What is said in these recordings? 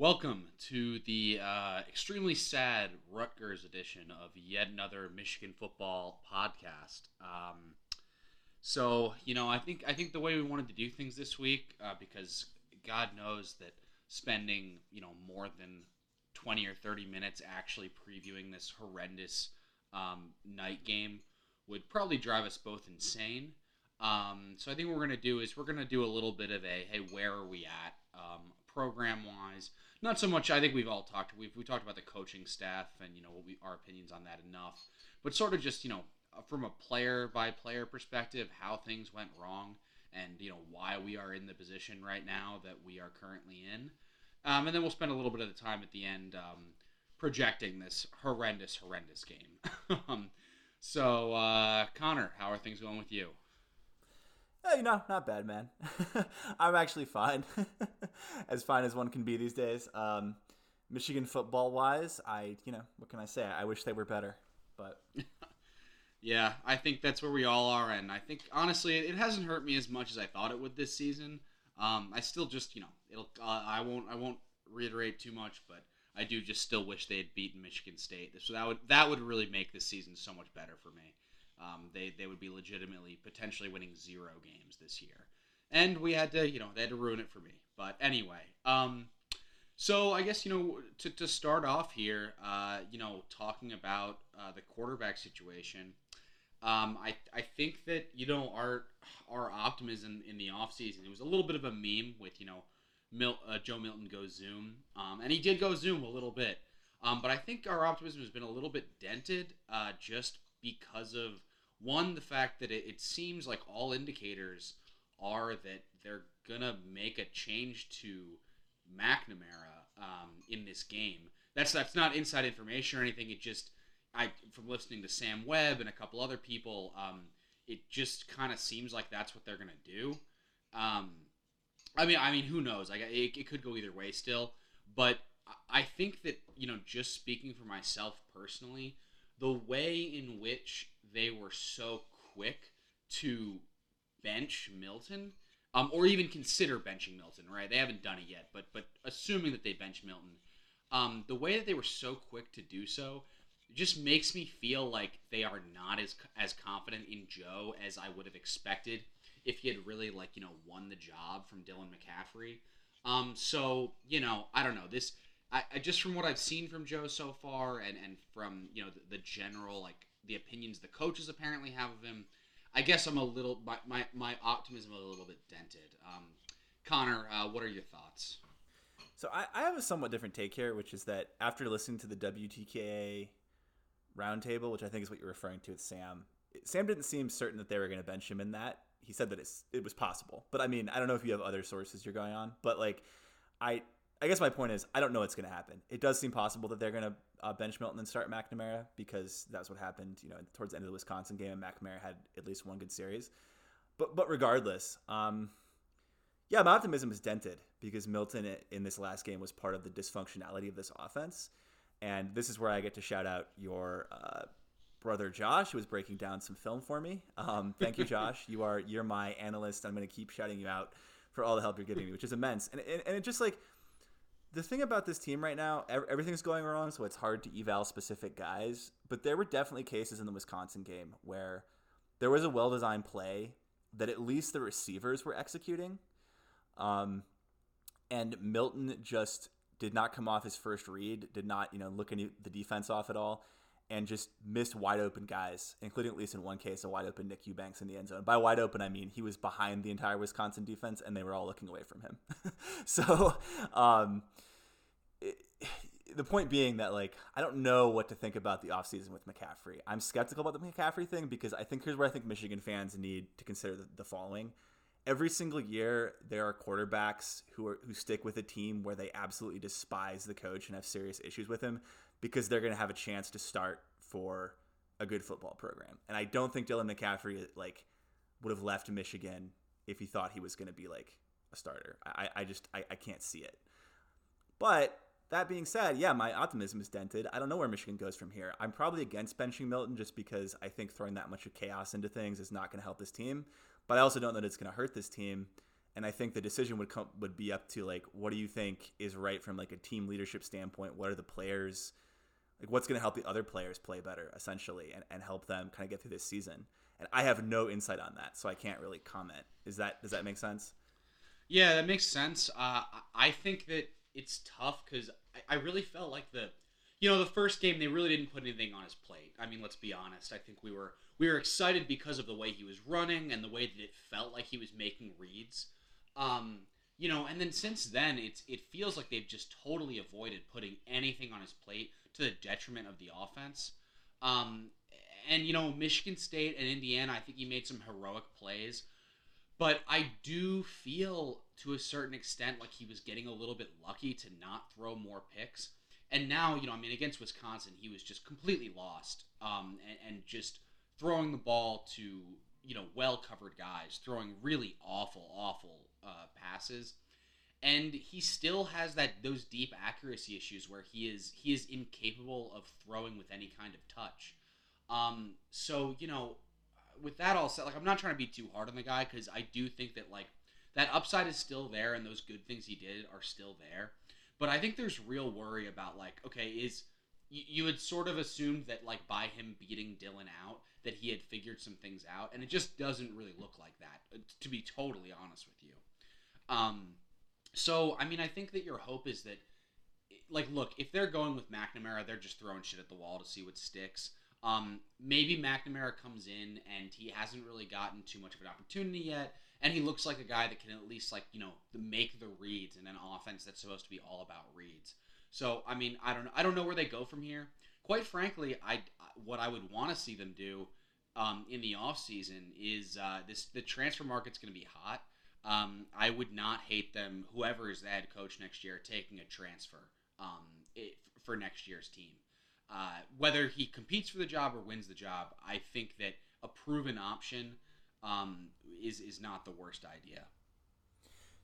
Welcome to the uh, extremely sad Rutgers edition of yet another Michigan football podcast. Um, so you know, I think I think the way we wanted to do things this week, uh, because God knows that spending you know more than twenty or thirty minutes actually previewing this horrendous um, night game would probably drive us both insane. Um, so I think what we're gonna do is we're gonna do a little bit of a hey, where are we at um, program wise? Not so much. I think we've all talked. We've we talked about the coaching staff and you know what we our opinions on that enough. But sort of just you know from a player by player perspective, how things went wrong and you know why we are in the position right now that we are currently in. Um, and then we'll spend a little bit of the time at the end um, projecting this horrendous, horrendous game. um, so, uh, Connor, how are things going with you? Hey, know, not bad, man. I'm actually fine, as fine as one can be these days. Um, Michigan football wise, I, you know, what can I say? I wish they were better, but. yeah, I think that's where we all are, and I think honestly, it hasn't hurt me as much as I thought it would this season. Um, I still just, you know, it'll. Uh, I won't. I won't reiterate too much, but I do just still wish they had beaten Michigan State. So that would that would really make this season so much better for me. Um, they they would be legitimately potentially winning zero games this year, and we had to you know they had to ruin it for me. But anyway, um, so I guess you know to, to start off here, uh, you know talking about uh, the quarterback situation. Um, I, I think that you know our our optimism in the offseason, it was a little bit of a meme with you know Mil- uh, Joe Milton goes Zoom, um, and he did go Zoom a little bit. Um, but I think our optimism has been a little bit dented uh, just because of one the fact that it, it seems like all indicators are that they're gonna make a change to McNamara um, in this game. That's that's not inside information or anything. It just I from listening to Sam Webb and a couple other people, um, it just kind of seems like that's what they're gonna do. Um, I mean, I mean, who knows? Like, it, it could go either way still, but I think that you know, just speaking for myself personally, the way in which they were so quick to bench Milton, um, or even consider benching Milton, right? They haven't done it yet, but but assuming that they bench Milton, um, the way that they were so quick to do so just makes me feel like they are not as as confident in Joe as I would have expected if he had really like you know won the job from Dylan McCaffrey. Um, so you know, I don't know this. I, I just from what I've seen from Joe so far, and and from you know the, the general like the opinions the coaches apparently have of him. I guess I'm a little my my, my optimism a little bit dented. Um, Connor, uh, what are your thoughts? So I, I have a somewhat different take here, which is that after listening to the WTKA roundtable, which I think is what you're referring to with Sam, Sam didn't seem certain that they were going to bench him in that. He said that it's it was possible, but I mean I don't know if you have other sources you're going on, but like I I guess my point is I don't know what's going to happen. It does seem possible that they're going to uh, bench Milton and start McNamara because that's what happened. You know, towards the end of the Wisconsin game, and McNamara had at least one good series. But but regardless, um, yeah, my optimism is dented because Milton in this last game was part of the dysfunctionality of this offense, and this is where I get to shout out your uh, brother Josh, who was breaking down some film for me. Um, thank you, Josh. you are you're my analyst. I'm going to keep shouting you out for all the help you're giving me, which is immense. And and, and it just like the thing about this team right now, everything's going wrong, so it's hard to eval specific guys. But there were definitely cases in the Wisconsin game where there was a well designed play that at least the receivers were executing. Um, and Milton just did not come off his first read, did not, you know, look any the defense off at all and just missed wide open guys, including at least in one case a wide open Nick Eubanks in the end zone. By wide open, I mean he was behind the entire Wisconsin defense, and they were all looking away from him. so, um, it, the point being that like I don't know what to think about the offseason with McCaffrey. I'm skeptical about the McCaffrey thing because I think here's where I think Michigan fans need to consider the, the following. Every single year, there are quarterbacks who are who stick with a team where they absolutely despise the coach and have serious issues with him because they're going to have a chance to start for a good football program. And I don't think Dylan McCaffrey like would have left Michigan if he thought he was going to be like a starter. I, I just I, I can't see it. But that being said, yeah, my optimism is dented. I don't know where Michigan goes from here. I'm probably against benching Milton just because I think throwing that much of chaos into things is not going to help this team. But I also don't know that it's going to hurt this team. And I think the decision would come would be up to like what do you think is right from like a team leadership standpoint? What are the players like what's going to help the other players play better essentially and, and help them kind of get through this season? And I have no insight on that, so I can't really comment. Is that does that make sense? Yeah, that makes sense. Uh, I think that it's tough because I, I really felt like the you know, the first game they really didn't put anything on his plate. I mean, let's be honest. I think we were we were excited because of the way he was running and the way that it felt like he was making reads. Um, you know, and then since then, it's it feels like they've just totally avoided putting anything on his plate to the detriment of the offense. Um, and you know, Michigan State and Indiana, I think he made some heroic plays, but I do feel to a certain extent like he was getting a little bit lucky to not throw more picks and now you know, I mean, against Wisconsin, he was just completely lost, um, and, and just throwing the ball to you know well covered guys, throwing really awful, awful uh, passes, and he still has that those deep accuracy issues where he is he is incapable of throwing with any kind of touch. Um, so you know, with that all said, like I'm not trying to be too hard on the guy because I do think that like that upside is still there and those good things he did are still there. But I think there's real worry about like, okay, is you, you had sort of assumed that like by him beating Dylan out that he had figured some things out, and it just doesn't really look like that. Uh, to be totally honest with you. Um, so I mean, I think that your hope is that, like, look, if they're going with McNamara, they're just throwing shit at the wall to see what sticks. Um, maybe McNamara comes in and he hasn't really gotten too much of an opportunity yet, and he looks like a guy that can at least like you know make the reads in an offense that's supposed to be all about reads. So I mean, I don't know. I don't know where they go from here. Quite frankly, I what I would want to see them do um, in the off season is uh, this the transfer market's going to be hot. Um, I would not hate them, whoever is the head coach next year, taking a transfer um, it, for next year's team. Uh, whether he competes for the job or wins the job, I think that a proven option um, is is not the worst idea.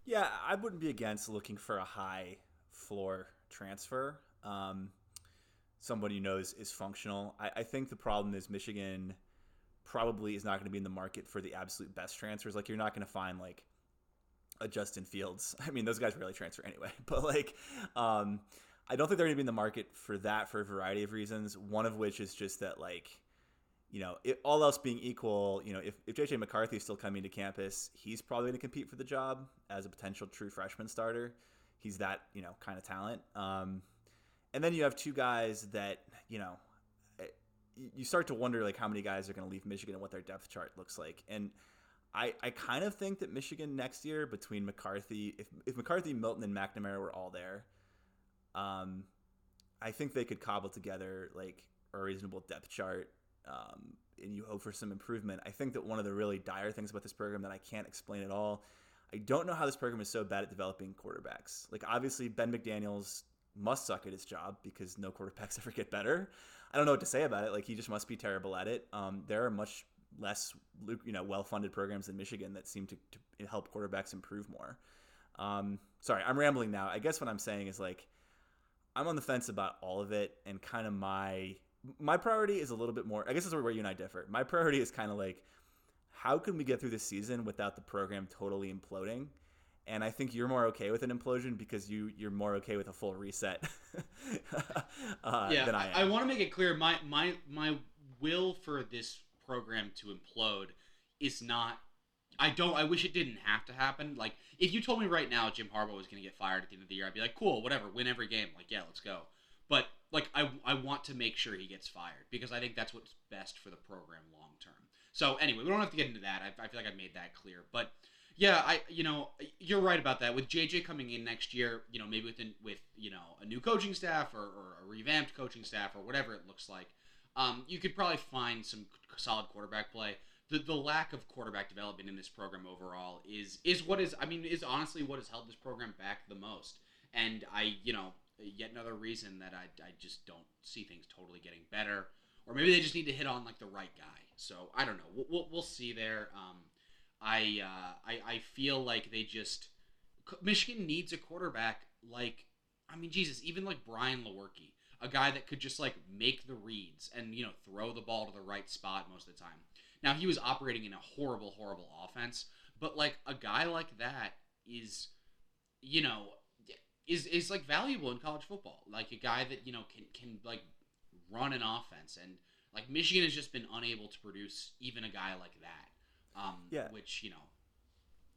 Yeah, I wouldn't be against looking for a high floor transfer. Um, somebody you know is, is functional. I, I think the problem is Michigan probably is not going to be in the market for the absolute best transfers. Like you're not going to find like a Justin Fields. I mean, those guys rarely transfer anyway. But like, um, I don't think they're going to be in the market for that for a variety of reasons. One of which is just that like you know, it, all else being equal, you know, if, if JJ McCarthy is still coming to campus, he's probably going to compete for the job as a potential true freshman starter. He's that, you know, kind of talent. Um, and then you have two guys that, you know, eh, you start to wonder like how many guys are going to leave Michigan and what their depth chart looks like. And I, I kind of think that Michigan next year between McCarthy, if, if McCarthy, Milton, and McNamara were all there, um, I think they could cobble together like a reasonable depth chart um, and you hope for some improvement. I think that one of the really dire things about this program that I can't explain at all, I don't know how this program is so bad at developing quarterbacks. Like obviously Ben McDaniels must suck at his job because no quarterbacks ever get better. I don't know what to say about it. Like he just must be terrible at it. Um, there are much less you know well-funded programs in Michigan that seem to, to help quarterbacks improve more. Um, sorry, I'm rambling now. I guess what I'm saying is like I'm on the fence about all of it, and kind of my my priority is a little bit more. I guess this is where you and I differ. My priority is kind of like, how can we get through this season without the program totally imploding? And I think you're more okay with an implosion because you you're more okay with a full reset uh, yeah, than I am. I, I want to make it clear my my my will for this program to implode is not. I don't. I wish it didn't have to happen. Like if you told me right now Jim Harbaugh was going to get fired at the end of the year, I'd be like, cool, whatever, win every game. Like yeah, let's go. But like I, I want to make sure he gets fired because I think that's what's best for the program long term. So anyway, we don't have to get into that. I, I feel like I made that clear. But yeah, I you know you're right about that. With JJ coming in next year, you know maybe with with you know a new coaching staff or, or a revamped coaching staff or whatever it looks like, um, you could probably find some solid quarterback play. The, the lack of quarterback development in this program overall is is what is I mean is honestly what has held this program back the most. And I you know yet another reason that I, I just don't see things totally getting better. Or maybe they just need to hit on like the right guy. So I don't know. We'll, we'll, we'll see there. Um, I, uh, I I feel like they just Michigan needs a quarterback like I mean Jesus, even like Brian Lewerke, a guy that could just like make the reads and you know throw the ball to the right spot most of the time. Now he was operating in a horrible, horrible offense, But like a guy like that is, you know, is is like valuable in college football. Like a guy that you know can can like run an offense, and like Michigan has just been unable to produce even a guy like that. Um, Yeah. Which you know.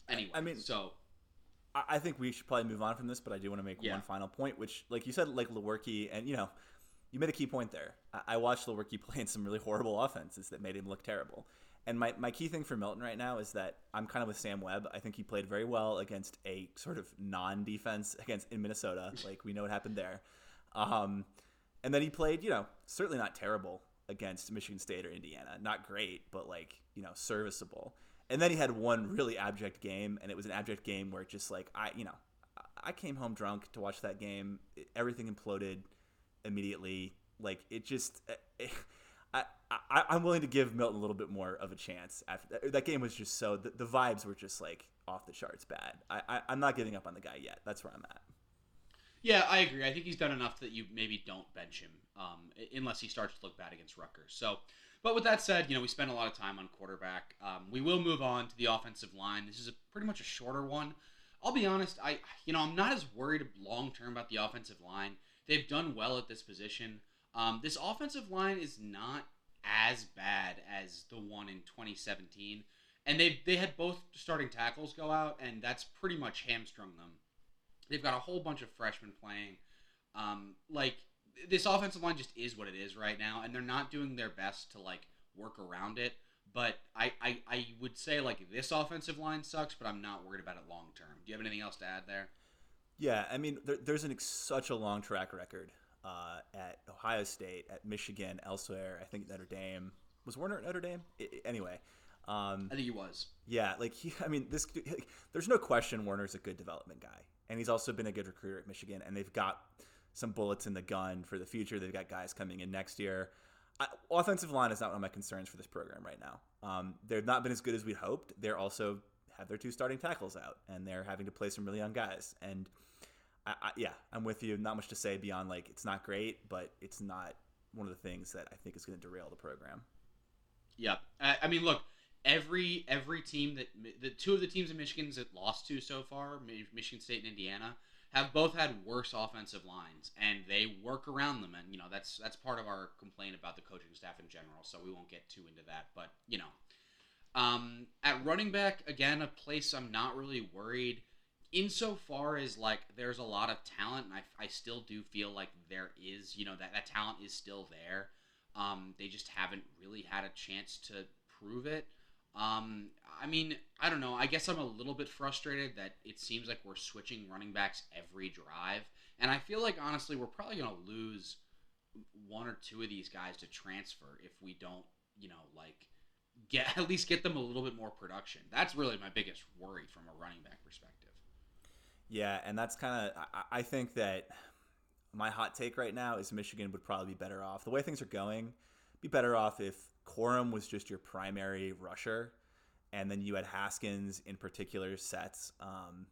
Anyway, I mean- so I think we should probably move on from this, but I do want to make Yeah. one final point, which, like you said, like Lewerke, and you know, you made a key point there. I, I watched Lewerke play in some really horrible offenses that made him look terrible. And my, my key thing for Milton right now is that I'm kind of with Sam Webb. I think he played very well against a sort of non-defense against in Minnesota. Like we know what happened there. Um, and then he played, you know, certainly not terrible against Michigan State or Indiana. Not great, but like you know, serviceable. And then he had one really abject game, and it was an abject game where just like I, you know, I- came home drunk to watch that game. It- everything imploded immediately. Like it just, I, I, I'm willing to give Milton a little bit more of a chance. After that, that game was just so the, the vibes were just like off the charts bad. I, I, I'm not giving up on the guy yet. That's where I'm at. Yeah, I agree. I think he's done enough that you maybe don't bench him, um, unless he starts to look bad against Rutgers. So, but with that said, you know we spent a lot of time on quarterback. Um, we will move on to the offensive line. This is a pretty much a shorter one. I'll be honest. I you know I'm not as worried long term about the offensive line. They've done well at this position. Um, this offensive line is not as bad as the one in 2017, and they they had both starting tackles go out, and that's pretty much hamstrung them. They've got a whole bunch of freshmen playing. Um, like this offensive line just is what it is right now, and they're not doing their best to like work around it. But I, I, I would say like this offensive line sucks, but I'm not worried about it long term. Do you have anything else to add there? Yeah, I mean, there, there's an ex- such a long track record uh, at Ohio State, at Michigan, elsewhere. I think Notre Dame was Warner at Notre Dame. Anyway, um, I think he was. yeah, like he, I mean, this. Like, there's no question Warner's a good development guy, and he's also been a good recruiter at Michigan, and they've got some bullets in the gun for the future. They've got guys coming in next year. I, offensive line is not one of my concerns for this program right now. Um, they've not been as good as we'd hoped. They're also have their two starting tackles out, and they're having to play some really young guys. And I, I, yeah, I'm with you. Not much to say beyond like it's not great, but it's not one of the things that I think is going to derail the program. Yeah, I, I mean, look, every every team that the two of the teams in Michigan's that lost to so far, Michigan State and Indiana, have both had worse offensive lines, and they work around them. And you know that's that's part of our complaint about the coaching staff in general. So we won't get too into that, but you know, um, at running back again, a place I'm not really worried. Insofar as like there's a lot of talent, and I, I still do feel like there is, you know, that, that talent is still there. Um, they just haven't really had a chance to prove it. Um, I mean, I don't know. I guess I'm a little bit frustrated that it seems like we're switching running backs every drive, and I feel like honestly we're probably gonna lose one or two of these guys to transfer if we don't, you know, like get at least get them a little bit more production. That's really my biggest worry from a running back perspective. Yeah, and that's kind of I, I think that my hot take right now is Michigan would probably be better off the way things are going. Be better off if Corum was just your primary rusher, and then you had Haskins in particular sets. Um,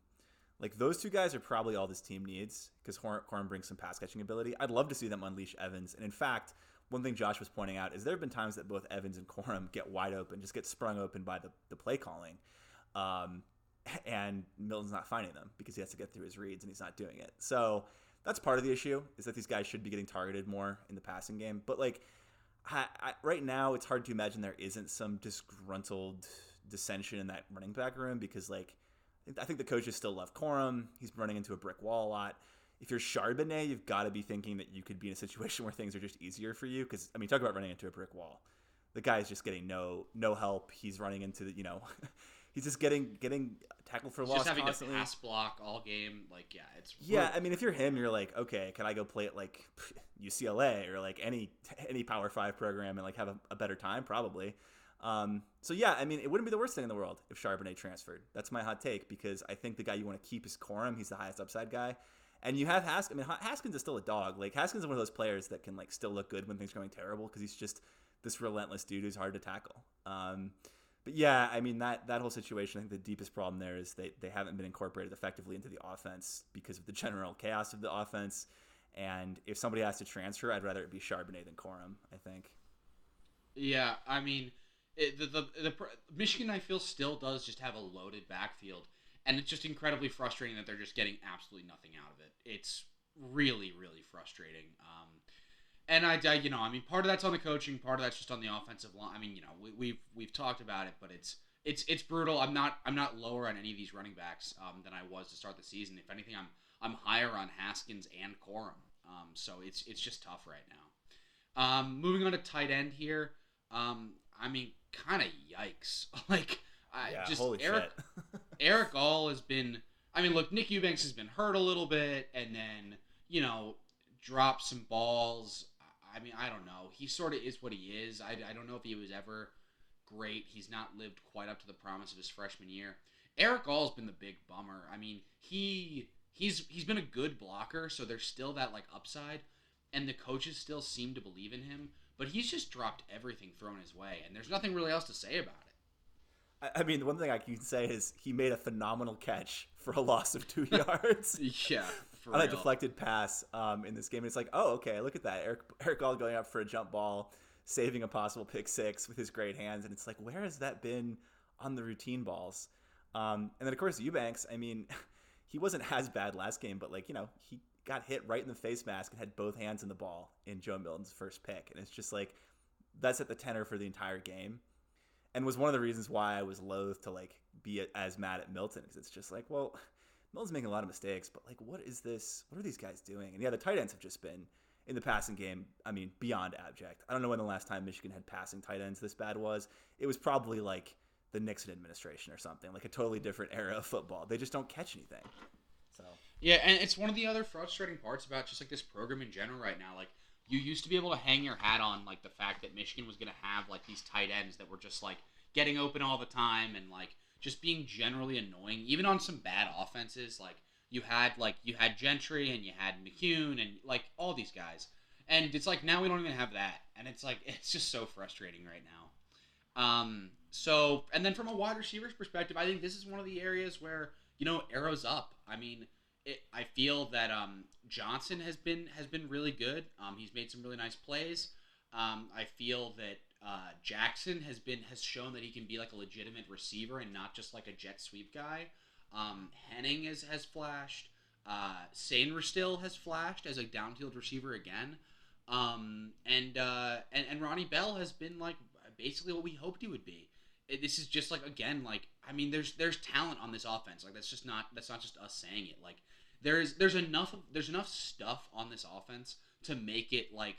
like those two guys are probably all this team needs because Corum brings some pass catching ability. I'd love to see them unleash Evans, and in fact, one thing Josh was pointing out is there have been times that both Evans and Corum get wide open, just get sprung open by the, the play calling. Um, and Milton's not finding them because he has to get through his reads and he's not doing it. So that's part of the issue is that these guys should be getting targeted more in the passing game. But like I, I, right now, it's hard to imagine there isn't some disgruntled dissension in that running back room because like I think the coaches still love Corum. He's running into a brick wall a lot. If you're Charbonnet, you've got to be thinking that you could be in a situation where things are just easier for you. Because I mean, talk about running into a brick wall. The guy is just getting no no help. He's running into the you know. he's just getting getting tackled for He's loss just having constantly. to pass block all game. Like, yeah, it's Yeah, I mean, if you're him, you're like, okay, can I go play at like UCLA or like any any Power Five program and like have a, a better time? Probably. Um, so yeah, I mean, it wouldn't be the worst thing in the world if Charbonnet transferred. That's my hot take because I think the guy you want to keep is Corum. He's the highest upside guy, and you have Haskins. I mean, Haskins is still a dog. Like Haskins is one of those players that can like still look good when things are going terrible because he's just this relentless dude who's hard to tackle. Um, but yeah, I mean that that whole situation. I think the deepest problem there is they they haven't been incorporated effectively into the offense because of the general chaos of the offense. And if somebody has to transfer, I'd rather it be Charbonnet than Corum. I think. Yeah, I mean, it, the, the the Michigan I feel still does just have a loaded backfield, and it's just incredibly frustrating that they're just getting absolutely nothing out of it. It's really really frustrating. Um, and I, I, you know, I mean, part of that's on the coaching, part of that's just on the offensive line. I mean, you know, we, we've we've talked about it, but it's it's it's brutal. I'm not I'm not lower on any of these running backs um, than I was to start the season. If anything, I'm I'm higher on Haskins and Corum. Um, so it's it's just tough right now. Um, moving on to tight end here. Um, I mean, kind of yikes. like, I Yeah, just Erick. Erick All has been. I mean, look, Nick Eubanks has been hurt a little bit, and then you know dropped some balls. I mean, I don't know. He sort of is what he is. I, I don't know if he was ever great. He's not lived quite up to the promise of his freshman year. Erick All's been the big bummer. I mean, he he's he's been a good blocker, so there's still that like upside, and the coaches still seem to believe in him. But he's just dropped everything thrown his way, and there's nothing really else to say about it. I I mean, the one thing I can say is he made a phenomenal catch for a loss of two yards Yeah, for on a deflected pass um, in this game. And it's like, oh, okay, look at that. Erick Erick going up for a jump ball, saving a possible pick six with his great hands, and it's like, where has that been on the routine balls? Um, and then of course Eubanks. I mean, he wasn't as bad last game, but like you know, he got hit right in the face mask and had both hands in the ball in Joe Milton's first pick, and it's just like that's at the tenor for the entire game and was one of the reasons why I was loath to like be as mad at Milton because it's just like, well, Milton's making a lot of mistakes, but like, what is this? What are these guys doing? And yeah, the tight ends have just been in the passing game. I mean, beyond abject. I don't know when the last time Michigan had passing tight ends this bad was. It was probably like the Nixon administration or something, like a totally different era of football. They just don't catch anything. So Yeah, and it's one of the other frustrating parts about just like this program in general right now. Like you used to be able to hang your hat on like the fact that Michigan was going to have like these tight ends that were just like getting open all the time and like just being generally annoying, even on some bad offenses. Like you had like you had Gentry and you had McCune and like all these guys, and it's like now we don't even have that, and it's like it's just so frustrating right now. Um, so and then from a wide receivers perspective, I think this is one of the areas where you know arrows up. I mean, it, I feel that um, Johnson has been has been really good. Um, he's made some really nice plays. Um, I feel that uh, Jackson has been has shown that he can be like a legitimate receiver and not just like a jet sweep guy. Um, Henning has has flashed. Uh, Sainristil has flashed as a downfield receiver again. Um, and, uh, and and Ronnie Bell has been like basically what we hoped he would be. It- this is just like again like I mean there's there's talent on this offense like that's just not that's not just us saying it like there's there's enough there's enough stuff on this offense to make it like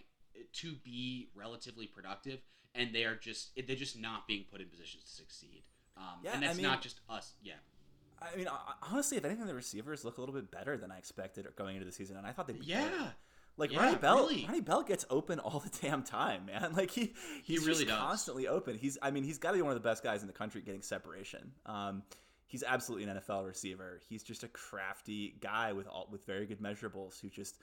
to be relatively productive and they are just they're just not being put in positions to succeed um, Yeah, and that's I not just us yeah I mean, honestly, if anything, the receivers look a little bit better than I expected going into the season, and I thought they'd be yeah better. Like Yeah, Ronnie Bell, really. Ronnie Bell gets open all the damn time, man. Like he, He he's really just does. constantly open. He's, I mean, he's got to be one of the best guys in the country getting separation. Um, he's absolutely an NFL receiver. He's just a crafty guy with all with very good measurables. Who just,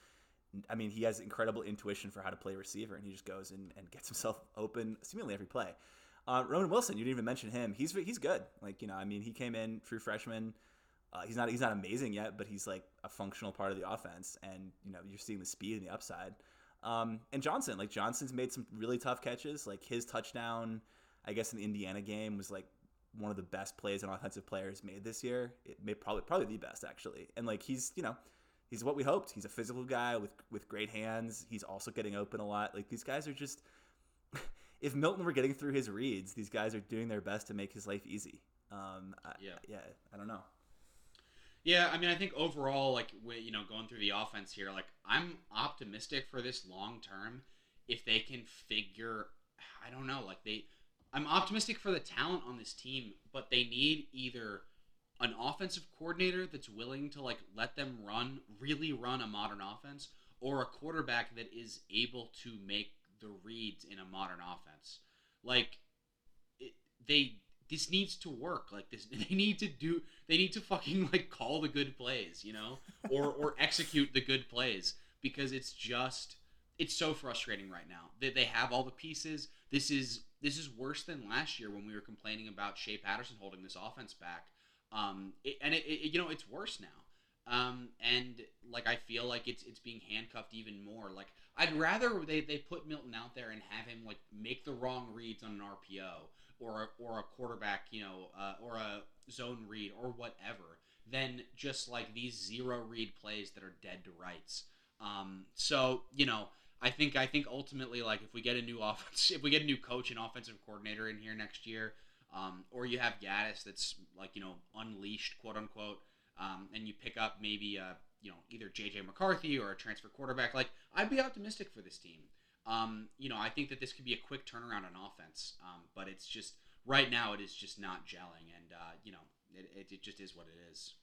I mean, he has incredible intuition for how to play receiver, and he just goes and, and gets himself open seemingly every play. Uh, Roman Wilson, you didn't even mention him. He's he's good. Like you know, I mean, he came in true freshman. Uh, he's not he's not amazing yet, but he's like a functional part of the offense, and you know you're seeing the speed and the upside. Um, and Johnson, like Johnson's made some really tough catches. Like his touchdown, I guess in the Indiana game was like one of the best plays an offensive players made this year. It may probably probably the best actually. And like he's you know he's what we hoped. He's a physical guy with with great hands. He's also getting open a lot. Like these guys are just. If Milton were getting through his reads, these guys are doing their best to make his life easy. Um, I, Yeah. yeah, I don't know. Yeah, I mean, I think overall, like, you know, going through the offense here, like, I'm optimistic for this long term if they can figure, I don't know, like, they, I'm optimistic for the talent on this team, but they need either an offensive coordinator that's willing to, like, let them run, really run a modern offense, or a quarterback that is able to make the reads in a modern offense. Like, it, they this needs to work. Like this they need to do they need to fucking like call the good plays you know or or execute the good plays because it's just it's so frustrating right now. That they have all the pieces. This is this is worse than last year when we were complaining about Shea Patterson holding this offense back um it, and it, it you know it's worse now um and like I feel like it's it's being handcuffed even more like I'd rather they, they put Milton out there and have him like make the wrong reads on an RPO or or a quarterback, you know, uh, or a zone read or whatever, than just like these zero read plays that are dead to rights. Um, so you know, I think I think ultimately, like if we get a new offense, if we get a new coach and offensive coordinator in here next year, um, or you have Gattis that's like you know unleashed, quote unquote, um, and you pick up maybe a you know either JJ McCarthy or a transfer quarterback, like I'd be optimistic for this team. Um, you know, I think that this could be a quick turnaround on offense, um, but it's just right now it is just not gelling, and uh, you know it, it, it, just is what it is.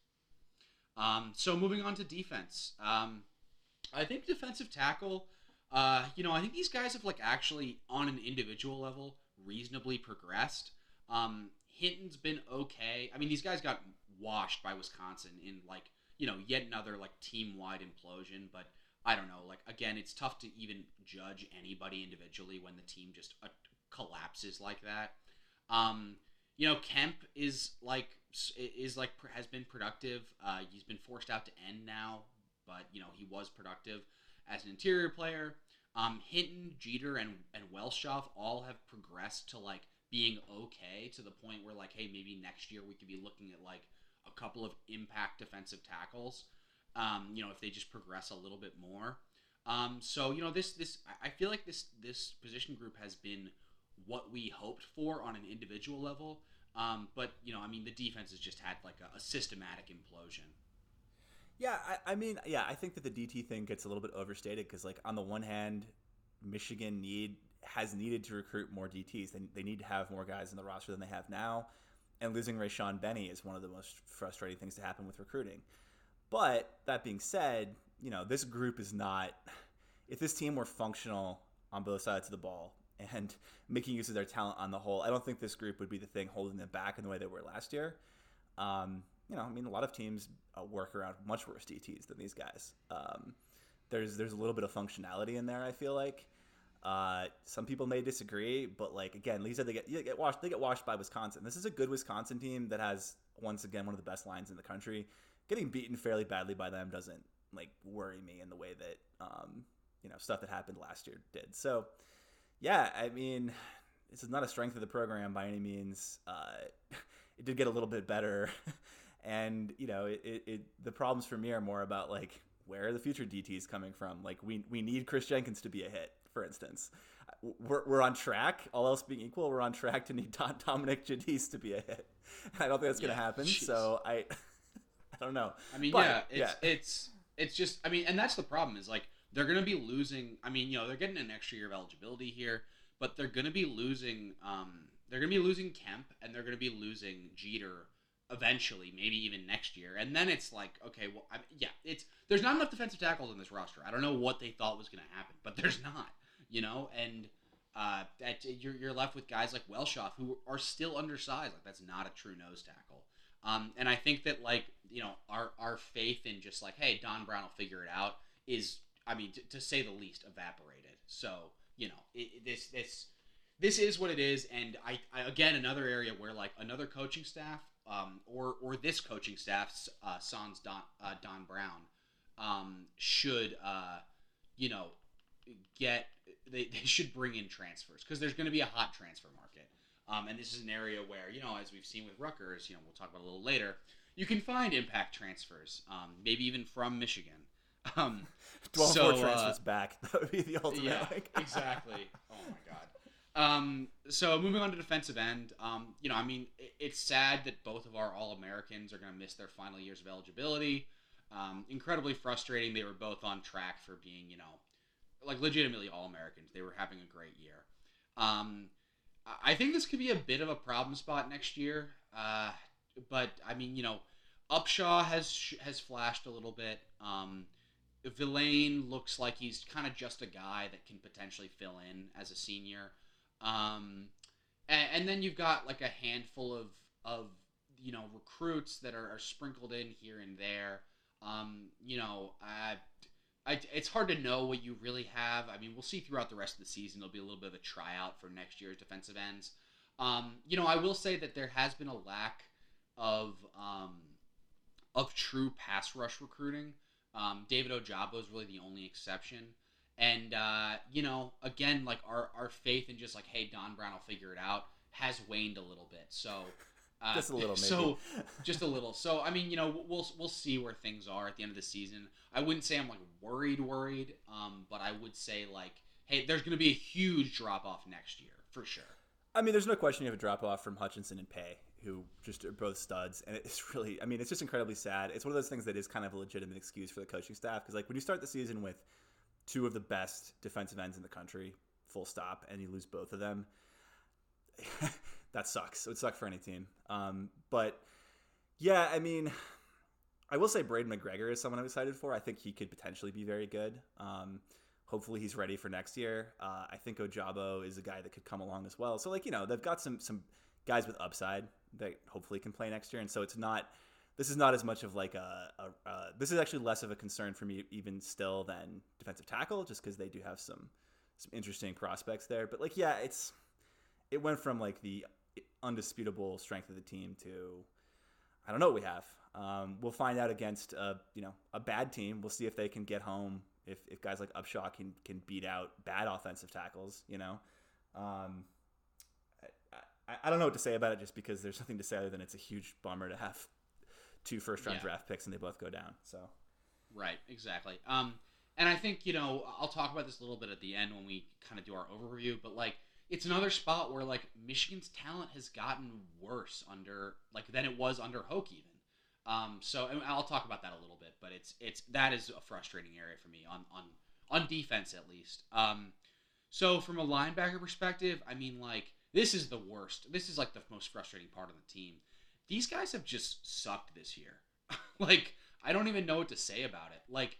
Um, so moving on to defense, um, I think defensive tackle. Uh, you know, I think these guys have like actually on an individual level reasonably progressed. Um, Hinton's been okay. I mean, these guys got washed by Wisconsin in like you know yet another like team wide implosion, but I don't know. Like again, it's tough to even judge anybody individually when the team just uh, collapses like that. Um, you know, Kemp is like is like has been productive. Uh, he's been forced out to end now, but you know he was productive as an interior player. Um, Hinton, Jeter, and and Welschof all have progressed to like being okay to the point where like, hey, maybe next year we could be looking at like a couple of impact defensive tackles. Um, you know, if they just progress a little bit more. Um, so you know, this this I feel like this this position group has been what we hoped for on an individual level. Um, but you know, I mean, the defense has just had like a, a systematic implosion. Yeah, I, I, mean, yeah, I think that the DT thing gets a little bit overstated because, like, on the one hand, Michigan need has needed to recruit more DTs. They, they need to have more guys in the roster than they have now, and losing Rayshaun Benny is one of the most frustrating things to happen with recruiting. But that being said, you know, this group is not. If this team were functional on both sides of the ball and making use of their talent on the whole, I don't think this group would be the thing holding them back in the way they were last year. Um, you know, I mean, a lot of teams uh, work around much worse DTs than these guys. Um, there's there's a little bit of functionality in there. I feel like uh, some people may disagree, but like again, Lisa, they get they get washed they get washed by Wisconsin. This is a good Wisconsin team that has once again one of the best lines in the country getting beaten fairly badly by them doesn't like worry me in the way that um, you know stuff that happened last year did. So yeah, I mean, this is not a strength of the program by any means. Uh, it did get a little bit better, and you know, it, it, it, the problems for me are more about like where are the future DTs coming from? Like we we need Chris Jenkins to be a hit, for instance. We're, we're on track. All else being equal, we're on track to need Dominic Janise to be a hit. I don't think that's going to happen. Geez. So I. I don't know. I mean, but, yeah, it's yeah. it's it's just. I mean, and that's the problem is like they're going to be losing. I mean, you know, they're getting an extra year of eligibility here, but they're going to be losing. Um, they're going to be losing Kemp, and they're going to be losing Jeter eventually, maybe even next year. And then it's like, okay, well, I, yeah, it's there's not enough defensive tackles in this roster. I don't know what they thought was going to happen, but there's not, you know, and. Uh, that you're, you're left with guys like Welschof who are still undersized. Like that's not a true nose tackle. Um, and I think that like you know our our faith in just like hey Don Brown will figure it out is I mean to, to say the least evaporated. So you know it, this this this is what it is, and I, I again another area where like another coaching staff um, or or this coaching staff uh, sans Don uh, Don Brown um, should uh, you know get they, they should bring in transfers because there's going to be a hot transfer market. Um, and this is an area where, you know, as we've seen with Rutgers, you know, we'll talk about a little later, you can find impact transfers, um, maybe even from Michigan. Um, 12 so, more transfers uh, back. That would be the ultimate. Yeah, exactly. Oh my god. Um, so moving on to defensive end, um, you know, I mean, it, it's sad that both of our All Americans are going to miss their final years of eligibility. Um, incredibly frustrating. They were both on track for being, you know, like legitimately All Americans. They were having a great year. Um, I think this could be a bit of a problem spot next year. Uh, but I mean, you know, Upshaw has has flashed a little bit. Um, Vilain looks like he's kind of just a guy that can potentially fill in as a senior. Um, and, and, then you've got like a handful of of you know recruits that are, are sprinkled in here and there. Um, you know, uh, I, it's hard to know what you really have. I mean, we'll see throughout the rest of the season. There'll be a little bit of a tryout for next year's defensive ends. Um, you know, I will say that there has been a lack of um, of true pass rush recruiting. Um, David Ojabo is really the only exception. And uh, you know, again, like our our faith in just like, hey, Don Brown will figure it out has waned a little bit. So. Uh, just a little, maybe. So, just a little. So, I mean, you know, we'll we'll see where things are at the end of the season. I wouldn't say I'm like worried, worried, um, but I would say like, hey, there's going to be a huge drop off next year for sure. I mean, there's no question you have a drop off from Hutchinson and Paye, who just are both studs, and it's really, I mean, it's just incredibly sad. It's one of those things that is kind of a legitimate excuse for the coaching staff because, like, when you start the season with two of the best defensive ends in the country, full stop, and you lose both of them, that sucks. It would suck for any team. Um, but yeah, I mean, I will say Braiden McGregor is someone I'm excited for. I think he could potentially be very good. Um, hopefully he's ready for next year. Uh, I think Ojabo is a guy that could come along as well. So like you know they've got some some guys with upside that hopefully can play next year, and so it's not. This is not as much of like a, a, a this is actually less of a concern for me even still than defensive tackle, just because they do have some some interesting prospects there. But like yeah, it's it went from like the undisputable strength of the team to I don't know what we have. Um, we'll find out against a you know a bad team. We'll see if they can get home. If, if guys like Upshaw can can beat out bad offensive tackles, you know, um, I, I, I, don't know what to say about it just because there's nothing to say other than it's a huge bummer to have two first round yeah. draft picks and they both go down. So, right, exactly. Um, and I think you know I'll talk about this a little bit at the end when we kind of do our overview, but like it's another spot where like Michigan's talent has gotten worse under like than it was under Hoke even. Um, so I'll talk about that a little bit, but it's it's that is a frustrating area for me on on on defense at least. Um, so from a linebacker perspective, I mean like this is the worst. This is like the most frustrating part of the team. These guys have just sucked this year. like I don't even know what to say about it. Like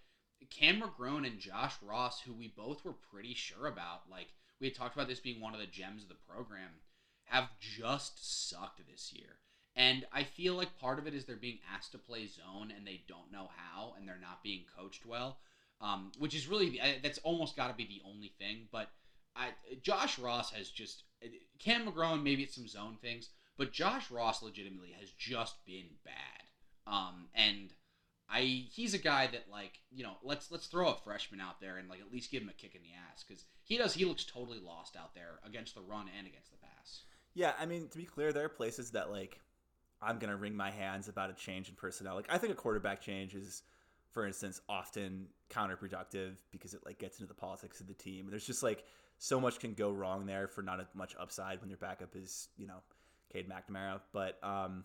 Cam McGrone and Josh Ross, who we both were pretty sure about, like we had talked about this being one of the gems of the program, have just sucked this year. And I feel like part of it is they're being asked to play zone and they don't know how and they're not being coached well, um, which is really that's almost got to be the only thing. But I, Josh Ross has just Cam McGrone maybe it's some zone things, but Josh Ross legitimately has just been bad. Um, and I he's a guy that like you know let's let's throw a freshman out there and like at least give him a kick in the ass because he does he looks totally lost out there against the run and against the pass. Yeah, I mean to be clear, there are places that like I'm gonna wring my hands about a change in personnel. Like I think a quarterback change is, for instance, often counterproductive because it like gets into the politics of the team. There's just like so much can go wrong there for not much upside when your backup is you know Cade McNamara. But um,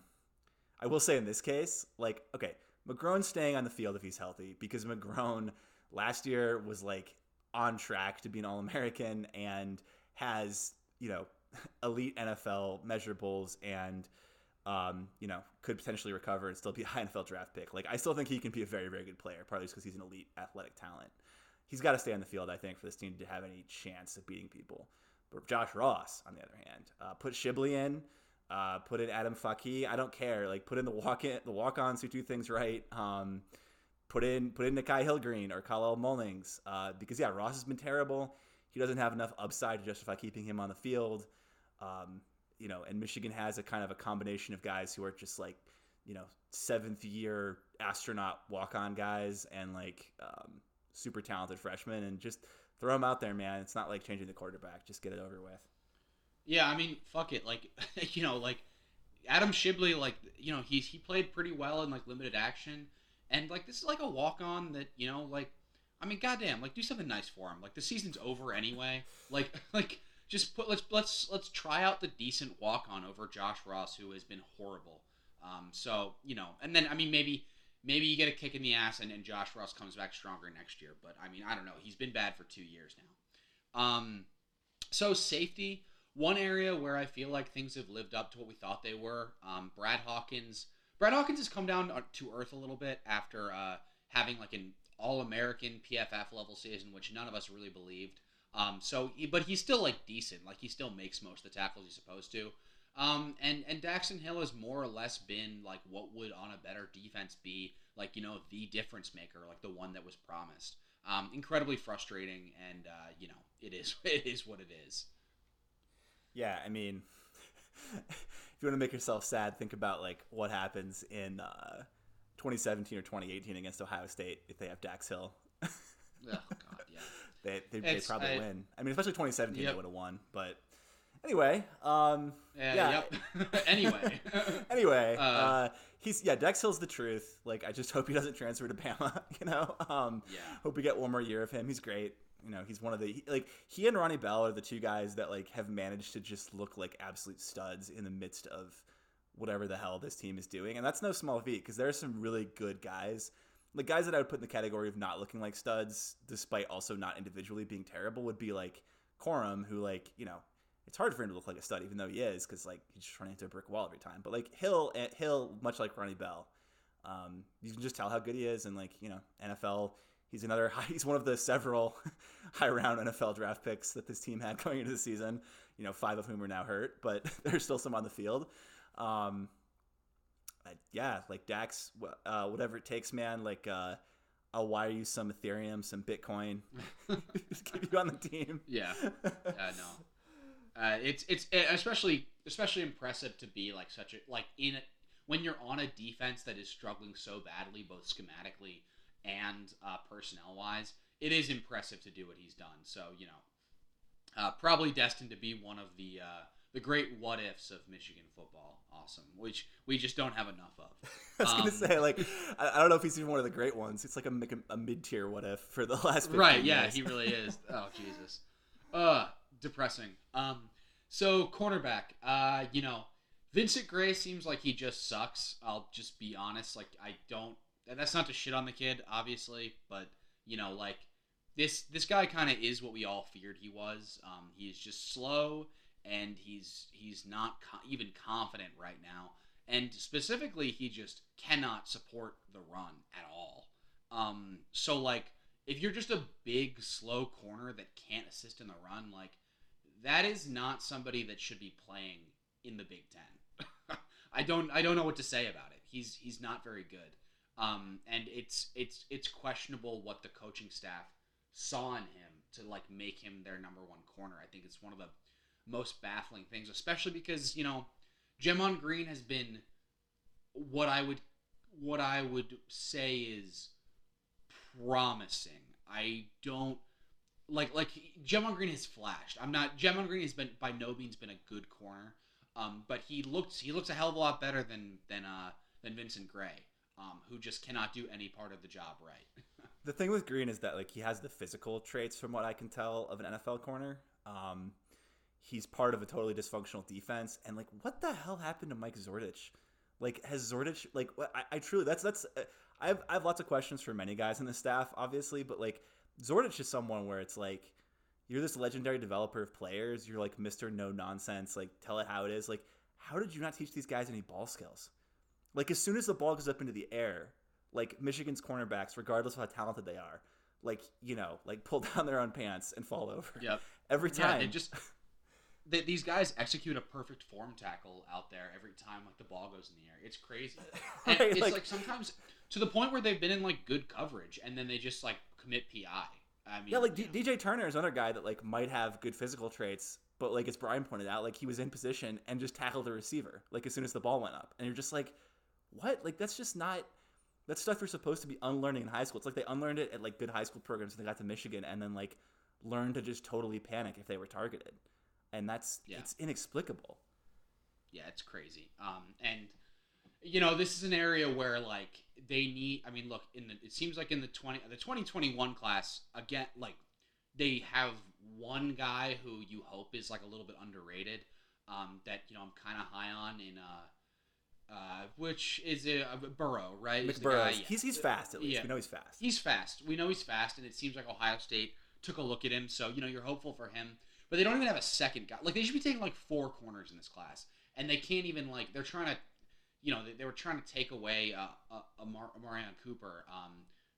I will say in this case, like okay, McGrone's staying on the field if he's healthy because McGrone last year was like on track to be an All American and has you know elite NFL measurables and um, you know, could potentially recover and still be a high NFL draft pick. Like, I still think he can be a very, very good player, partly because he's an elite athletic talent. He's got to stay on the field, I think, for this team to have any chance of beating people. But Josh Ross, on the other hand, uh, put Shibley in, uh, put in Adam Faki. I don't care. Like, put in the walk in, the walk ons who do things right. Um, put in put in Nikhai Hill-Green or Kyle Mullings uh, because yeah, Ross has been terrible. He doesn't have enough upside to justify keeping him on the field. Um, you know, and Michigan has a kind of a combination of guys who are just like, you know, seventh year astronaut walk on guys and like um, super talented freshmen, and just throw them out there, man. It's not like changing the quarterback; just get it over with. Yeah, I mean, fuck it. Like, you know, like Adam Shibley, like you know, he's he played pretty well in like limited action, and like this is like a walk on that you know, like I mean, goddamn, like do something nice for him. Like the season's over anyway. Like, like just put let's let's let's try out the decent walk on over Josh Ross, who has been horrible. Um, so you know, and then I mean maybe maybe you get a kick in the ass and, and Josh Ross comes back stronger next year. But I mean I don't know. He's been bad for two years now. Um, so safety, one area where I feel like things have lived up to what we thought they were. Um, Brad Hawkins. Brad Hawkins has come down to earth a little bit after uh, having like an All American PFF level season, which none of us really believed. Um, so, but he's still like decent. Like he still makes most of the tackles he's supposed to. Um, and and Daxton Hill has more or less been like what would on a better defense be like you know the difference maker, like the one that was promised. Um, incredibly frustrating, and uh, you know it is it is what it is. Yeah, I mean, if you want to make yourself sad, think about like what happens in uh, 2017 or 2018 against Ohio State if they have Dax Hill. oh God, yeah. They they, they probably I, win. I mean, especially 2017, yep. they would have won. But Anyway, um, Yeah. yeah. Yep. anyway. anyway, Uh, uh, he's yeah. Dex Hill's the truth. Like, I just hope he doesn't transfer to Bama. You know, um, yeah. hope we get one more year of him. He's great. You know, he's one of the like he and Ronnie Bell are the two guys that like have managed to just look like absolute studs in the midst of whatever the hell this team is doing, and that's no small feat because there are some really good guys. The guys that I would put in the category of not looking like studs, despite also not individually being terrible, would be like Corum, who like you know it's hard for him to look like a stud, even though he is, because like he's just running into a brick wall every time. But like Hill, eh, Hill, much like Ronnie Bell, um, you can just tell how good he is, and like you know, NFL. He's another. He's one of the several high round NFL draft picks that this team had going into the season. You know, five of whom are now hurt, but there's still some on the field. Um, yeah, like Dax, uh, whatever it takes, man. Like, uh, I'll wire you some Ethereum, some Bitcoin, just keep you on the team. Yeah. Uh, no. Uh, it's it's eh, especially especially impressive to be like such a like in a, when you're on a defense that is struggling so badly, both schematically and uh, personnel wise. It is impressive to do what he's done. So you know, uh, probably destined to be one of the uh, the great what ifs of Michigan football. Awesome, which we just don't have enough of. I was gonna Um, say, like, I, don't know if he's even one of the great ones. It's like a, a mid tier what if for the last right yeah years. he really is oh jesus uh depressing um so cornerback uh you know vincent gray seems like he just sucks i'll just be honest like i don't that's not to shit on the kid obviously but you know like this this guy kind of is what we all feared he was. Um he's just slow and he's he's not co- even confident right now. And specifically he just cannot support the run at all. Um so like if you're just a big slow corner that can't assist in the run like that is not somebody that should be playing in the Big 10 I don't I don't know what to say about it. He's he's not very good um and it's it's it's questionable what the coaching staff saw in him to like make him their number one corner I think it's one of the most baffling things especially because you know Gemon Green has been what I would what I would say is promising. I don't like like Gemon Green has flashed. I'm not Gemon Green has been by no means been a good corner, um, but he looks he looks a hell of a lot better than than uh than Vincent Gray, um, who just cannot do any part of the job right. The thing with Green is that like he has the physical traits, from what I can tell, of an NFL corner. Um, he's part of a totally dysfunctional defense, and like, what the hell happened to Mike Zordich? Like, has Zordich like? I, I truly that's that's. Uh, I have I have lots of questions for many guys in the staff, obviously, but like Zordich is someone where it's like. You're this legendary developer of players. You're like Mr. No Nonsense. Like, tell it how it is. Like, how did you not teach these guys any ball skills? Like, as soon as the ball goes up into the air, like Michigan's cornerbacks, regardless of how talented they are, like you know, like pull down their own pants and fall over Yep. every Yeah, time. they just they, these guys execute a perfect form tackle out there every time like the ball goes in the air. It's crazy. And Right, it's like- like, sometimes to the point where they've been in like good coverage and then they just like commit PI. I mean, yeah, like D- DJ Turner is another guy that like might have good physical traits, but like as Brian pointed out, like he was in position and just tackled the receiver like as soon as the ball went up, and you're just like, what? Like that's just not. That's stuff you're supposed to be unlearning in high school. It's like they unlearned it at like good high school programs when they got to Michigan, and then like learned to just totally panic if they were targeted, and that's Yeah. it's inexplicable. Yeah, it's crazy. Um, and you know, this is an area where like they need. I mean, look, in the it seems like in the twenty the twenty twenty one class again, like they have one guy who you hope is like a little bit underrated. Um, that you know I'm kind of high on in uh, uh, which is a, uh, Burrow, right? Guy- yeah. he's he's fast at least. Yeah. We know he's fast. He's fast. We know he's fast, and it seems like Ohio State took a look at him. So you know you're hopeful for him, but they don't even have a second guy. Like they should be taking like four corners in this class, and they can't even like they're trying to, you know, they, they were trying to take away uh, uh, Amar- Amarion Cooper um,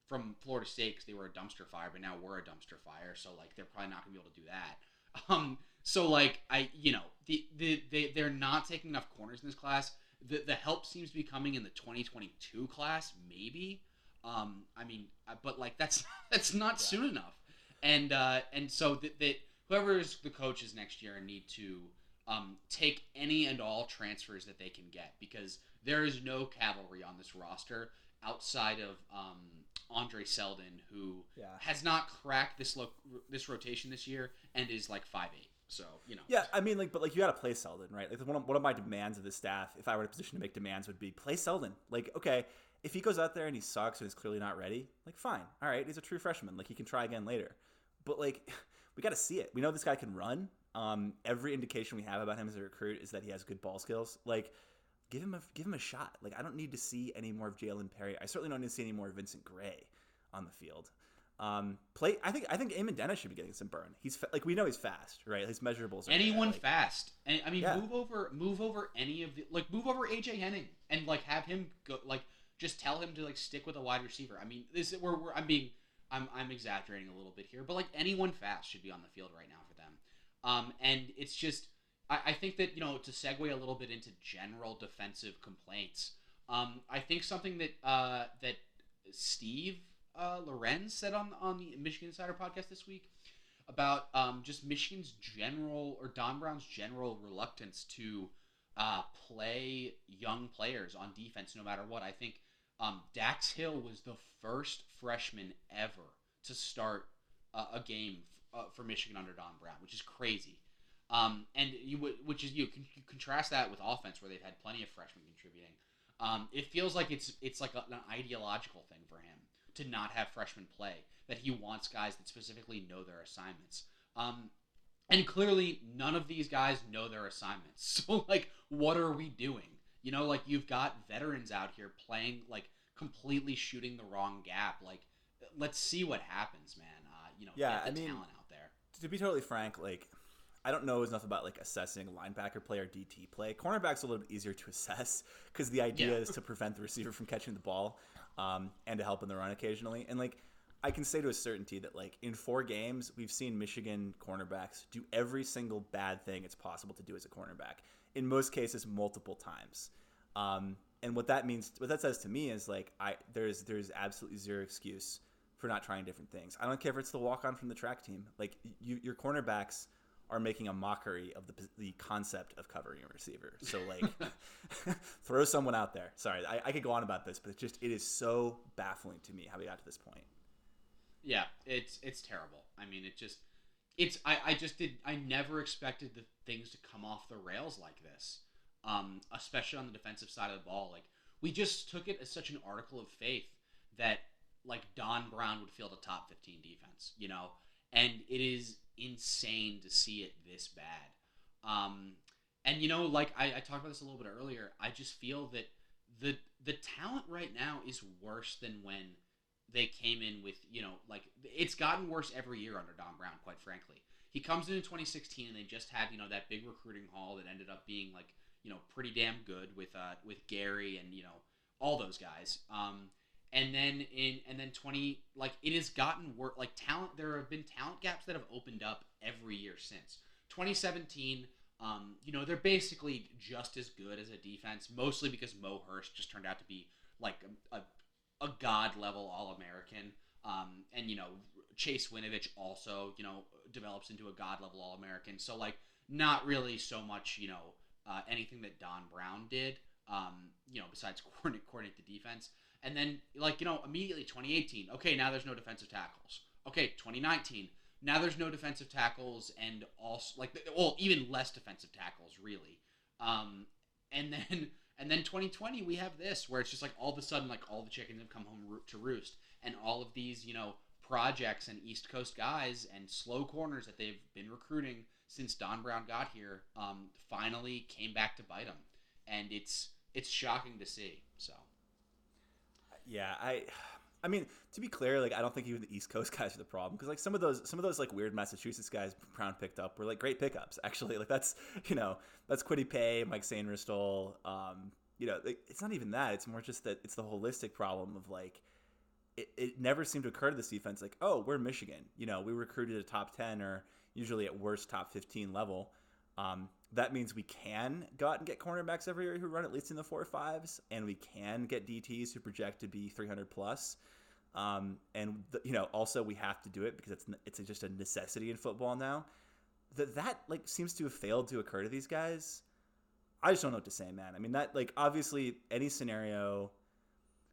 from Florida State because they were a dumpster fire, but now we're a dumpster fire. So like they're probably not gonna be able to do that. Um, so like I, you know, the, the they they're not taking enough corners in this class. The the help seems to be coming in the 2022 class, maybe. Um, I mean, uh, but like that's that's not Yeah. soon enough, and uh, and so that that whoever is the coaches next year need to um, take any and all transfers that they can get because there is no cavalry on this roster outside of um, Andre Seldon, who Yeah. has not cracked this lo- this rotation this year and is like five eight. So you know. Yeah, I mean, like, but like you got to play Seldon, right? Like one of, one of my demands of the staff, if I were in a position to make demands, would be play Seldon. Like, okay, if he goes out there and he sucks and is clearly not ready, like, fine, all right, he's a true freshman, like he can try again later. But like, we got to see it. We know this guy can run. Um, every indication we have about him as a recruit is that he has good ball skills. Like, give him a give him a shot. Like, I don't need to see any more of Jalen Perry. I certainly don't need to see any more of Vincent Gray on the field. Um, play. I think I think Eamonn Dennis should be getting some burn. He's fa- like we know he's fast, right? His measurables. Are Anyone there, like, fast, and I mean, Yeah. move over, move over any of the like, move over AJ Henning, and like have him go, like, just tell him to like stick with a wide receiver. I mean, this we're, we're I'm being, I'm I'm exaggerating a little bit here, but like anyone fast should be on the field right now for them. Um, and it's just, I, I think that you know to segue a little bit into general defensive complaints. Um, I think something that uh that Steve uh, Lorenz said on on the Michigan Insider podcast this week about um, just Michigan's general or Don Brown's general reluctance to uh, play young players on defense no matter what. I think um, Dax Hill was the first freshman ever to start uh, a game f- uh, for Michigan under Don Brown, which is crazy. Um, and you which is you, can, you contrast that with offense where they've had plenty of freshmen contributing. Um, it feels like it's it's like a, an ideological thing for him to not have freshmen play. That he wants guys that specifically know their assignments. Um, and clearly, none of these guys know their assignments. So, like, what are we doing? You know, like you've got veterans out here playing like completely shooting the wrong gap. Like, let's see what happens, man. Uh, you know, Yeah, I mean- talent out there. to be totally frank, like I don't know enough about like assessing linebacker play or DT play. Cornerback's a little bit easier to assess because the idea Yeah. is to prevent the receiver from catching the ball um, and to help in the run occasionally. And like I can say to a certainty that like in four games we've seen Michigan cornerbacks do every single bad thing it's possible to do as a cornerback. In most cases, multiple times. Um, and what that means, what that says to me is like I there's there's absolutely zero excuse for not trying different things. I don't care if it's the walk on from the track team. Like you, your cornerbacks are making a mockery of the the concept of covering a receiver. So like, throw someone out there. Sorry, I, I could go on about this, but just it is so baffling to me how we got to this point. Yeah, it's it's terrible. I mean, it just it's I, I just did I never expected the things to come off the rails like this. Um, especially on the defensive side of the ball. Like we just took it as such an article of faith that like Don Brown would field a top 15 defense, you know? And it is insane to see it this bad. Um, and you know, like I, I talked about this a little bit earlier, I just feel that the the talent right now is worse than when they came in with you know like it's gotten worse every year under Don Brown. Quite frankly, he comes in in 2016 and they just had you know that big recruiting haul that ended up being like you know pretty damn good with uh with Gary and you know all those guys. Um, and then in and then 20 like it has gotten worse. Like talent, there have been talent gaps that have opened up every year since 2017. Um, you know, they're basically just as good as a defense, mostly because Mo Hurst just turned out to be like a, a, a god level All American. Um, and you know, Chase Winovich also, you know, develops into a god level All American. So like, not really so much, you know, uh, anything that Don Brown did. Um, you know, besides coordinate coordinate the defense. And then like you know, immediately 2018. Okay, now there's no defensive tackles. Okay, 2019. Now there's no defensive tackles and also like well even less defensive tackles really. Um, and then and then 2020 we have this where it's just like all of a sudden like all the chickens have come home to roost and all of these you know projects and East Coast guys and slow corners that they've been recruiting since Don Brown got here um, finally came back to bite them, and it's it's shocking to see. So Yeah, I I mean, to be clear, like I don't think even the East Coast guys are the problem because like some of those some of those like weird Massachusetts guys Brown picked up were like great pickups actually. Like that's you know that's Kwity Paye, Mike Sainristil. Um, you know, like, it's not even that. It's more just that it's the holistic problem of like it, it never seemed to occur to this defense like oh we're Michigan. You know, we recruited a top ten or usually at worst top fifteen level. Um, that means we can go out and get cornerbacks every year who run at least in the four fives, and we can get DTs who project to be 300 plus. Um, and the, you know, also we have to do it because it's it's just a necessity in football now. That that like seems to have failed to occur to these guys. I just don't know what to say, man. I mean, that like obviously any scenario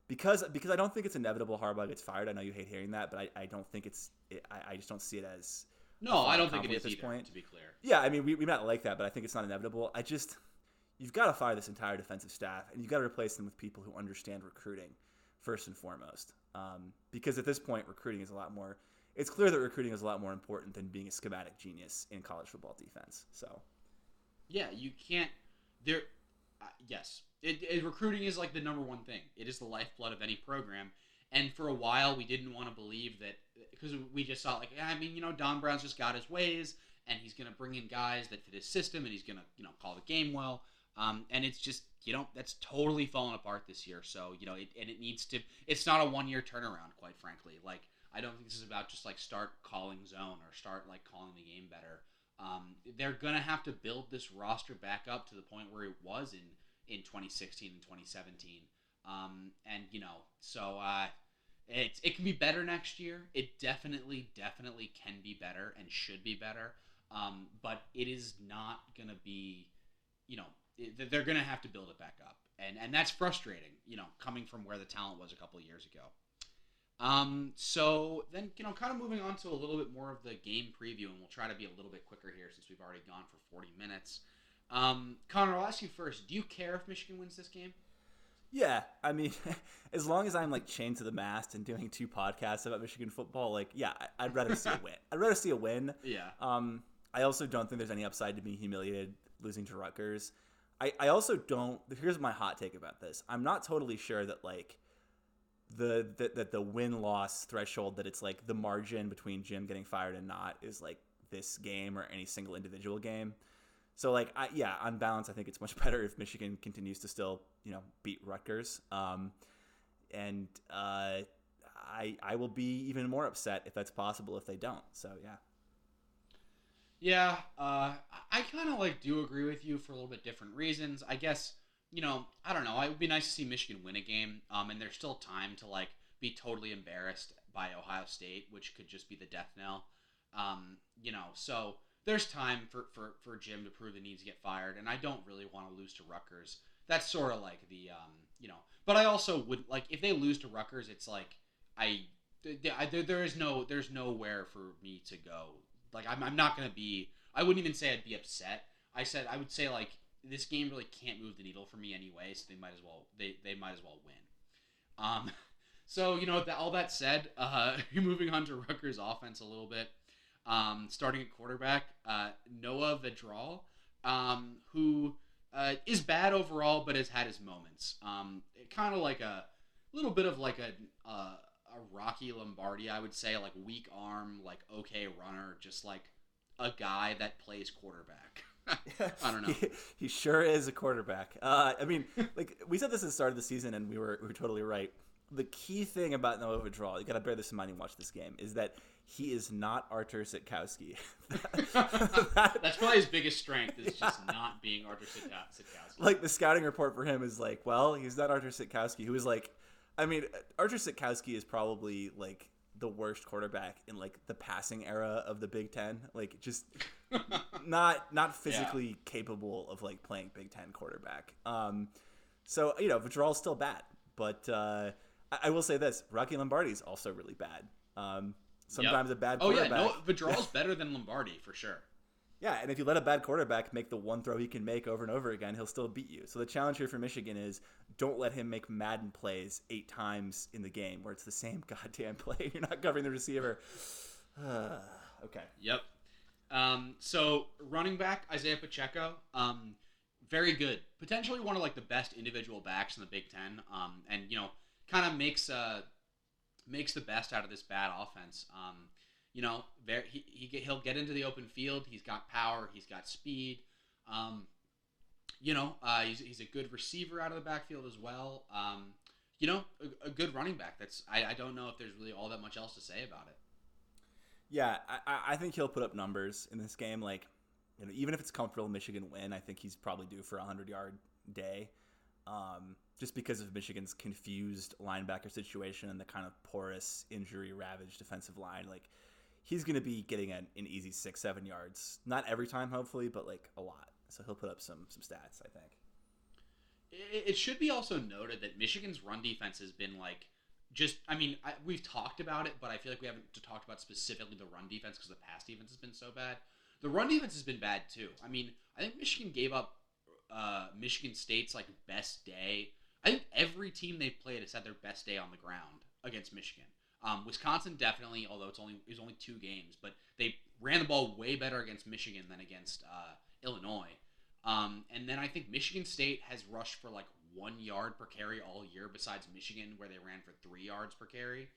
because because I don't think it's inevitable Harbaugh gets fired. I know you hate hearing that, but I, I don't think it's it, I, I just don't see it as No, I don't think it is at this either, point. To be clear. Yeah, I mean, we, we might like that, but I think it's not inevitable. I just, you've got to fire this entire defensive staff, and you've got to replace them with people who understand recruiting first and foremost. Um, because at this point, recruiting is a lot more. It's clear that recruiting is a lot more important than being a schematic genius in college football defense. So, yeah, you can't. There, uh, yes, it, it, recruiting is like the number one thing. It is the lifeblood of any program. And for a while, we didn't want to believe that because we just thought like, I mean, you know, Don Brown's just got his ways, and he's gonna bring in guys that fit his system, and he's gonna, you know, call the game well. Um, and it's just you know that's totally fallen apart this year. So you know, it, and it needs to. It's not a one year turnaround, quite frankly. Like I don't think this is about just like start calling zone or start like calling the game better. Um, they're gonna have to build this roster back up to the point where it was in in 2016 and 2017. Um, and you know, so uh, it it can be better next year. It definitely, definitely can be better and should be better. Um, but it is not gonna be, you know, it, they're gonna have to build it back up, and and that's frustrating. You know, coming from where the talent was a couple years ago. Um, so then, you know, kind of moving on to a little bit more of the game preview, and we'll try to be a little bit quicker here since we've already gone for 40 minutes. Um, Connor, I'll ask you first. Do you care if Michigan wins this game? Yeah, I mean, as long as I'm like chained to the mast and doing two podcasts about Michigan football, like, yeah, I'd rather see a win. I'd rather see a win. Yeah. Um, I also don't think there's any upside to being humiliated losing to Rutgers. I, I also don't. Here's my hot take about this. I'm not totally sure that like the that, that the win loss threshold that it's like the margin between Jim getting fired and not is like this game or any single individual game. So like I, yeah, on balance, I think it's much better if Michigan continues to still you know beat Rutgers. Um, and uh, I I will be even more upset if that's possible if they don't. So yeah. Yeah, uh, I kind of like do agree with you for a little bit different reasons. I guess you know I don't know. It would be nice to see Michigan win a game. Um, and there's still time to like be totally embarrassed by Ohio State, which could just be the death knell. Um, you know, so there's time for, for, for Jim to prove the needs to get fired, and I don't really want to lose to Rutgers. That's sort of like the um, you know, but I also would like if they lose to Rutgers, it's like I, I there, there is no there's nowhere for me to go. Like I'm, I'm not gonna be. I wouldn't even say I'd be upset. I said I would say like this game really can't move the needle for me anyway, so they might as well they, they might as well win. Um, so you know that all that said, uh, moving on to Rutgers offense a little bit. Um, starting at quarterback, uh, Noah Vedral, um, who uh, is bad overall, but has had his moments. Um, kind of like a little bit of like a, a Rocky Lombardi, I would say, like weak arm, like okay runner, just like a guy that plays quarterback. I don't know. he, he, sure is a quarterback. Uh, I mean, like we said this at the start of the season, and we were we were totally right. The key thing about Noah Vedral, you got to bear this in mind and watch this game, is that he is not Artur Sitkowski. That's probably his biggest strength is just not being Artur Sitkowski. Like the scouting report for him is like, well, he's not Artur Sitkowski, who is like, I mean, Artur Sitkowski is probably like the worst quarterback in like the passing era of the Big Ten. Like just not not physically yeah. capable of like playing Big Ten quarterback. Um, so you know, Vedral's still bad, but uh, I, I will say this: Rocky Lombardi's also really bad. Um, Sometimes yep. a bad quarterback. Oh yeah, no, Vedral's better than Lombardi for sure. Yeah, and if you let a bad quarterback make the one throw he can make over and over again, he'll still beat you. So the challenge here for Michigan is don't let him make Madden plays eight times in the game where it's the same goddamn play. You're not covering the receiver. okay. Yep. Um, so running back Isaiah Pacheco, um, very good. Potentially one of like the best individual backs in the Big Ten. Um, and you know, kind of makes uh makes the best out of this bad offense. Um, you know, there, he, he he'll get into the open field. He's got power. He's got speed. Um, you know, uh, he's, he's a good receiver out of the backfield as well. Um, you know, a, a, good running back. That's I, I don't know if there's really all that much else to say about it. Yeah, I, I think he'll put up numbers in this game. Like, you know, even if it's comfortable Michigan win, I think he's probably due for a hundred yard day. Um, just because of Michigan's confused linebacker situation and the kind of porous, injury ravaged defensive line. Like, he's going to be getting an, an easy six, seven yards. Not every time, hopefully, but like a lot. So he'll put up some some stats, I think. It should be also noted that Michigan's run defense has been like just I mean I, we've talked about it, but I feel like we haven't talked about specifically the run defense because the pass defense has been so bad. The run defense has been bad too. I mean, I think Michigan gave up uh, Michigan State's like best day. I think every team they've played has had their best day on the ground against Michigan. Um, Wisconsin definitely, although it's only it was only two games, but they ran the ball way better against Michigan than against uh, Illinois. Um, and then I think Michigan State has rushed for like one yard per carry all year, besides Michigan, where they ran for three yards per carry.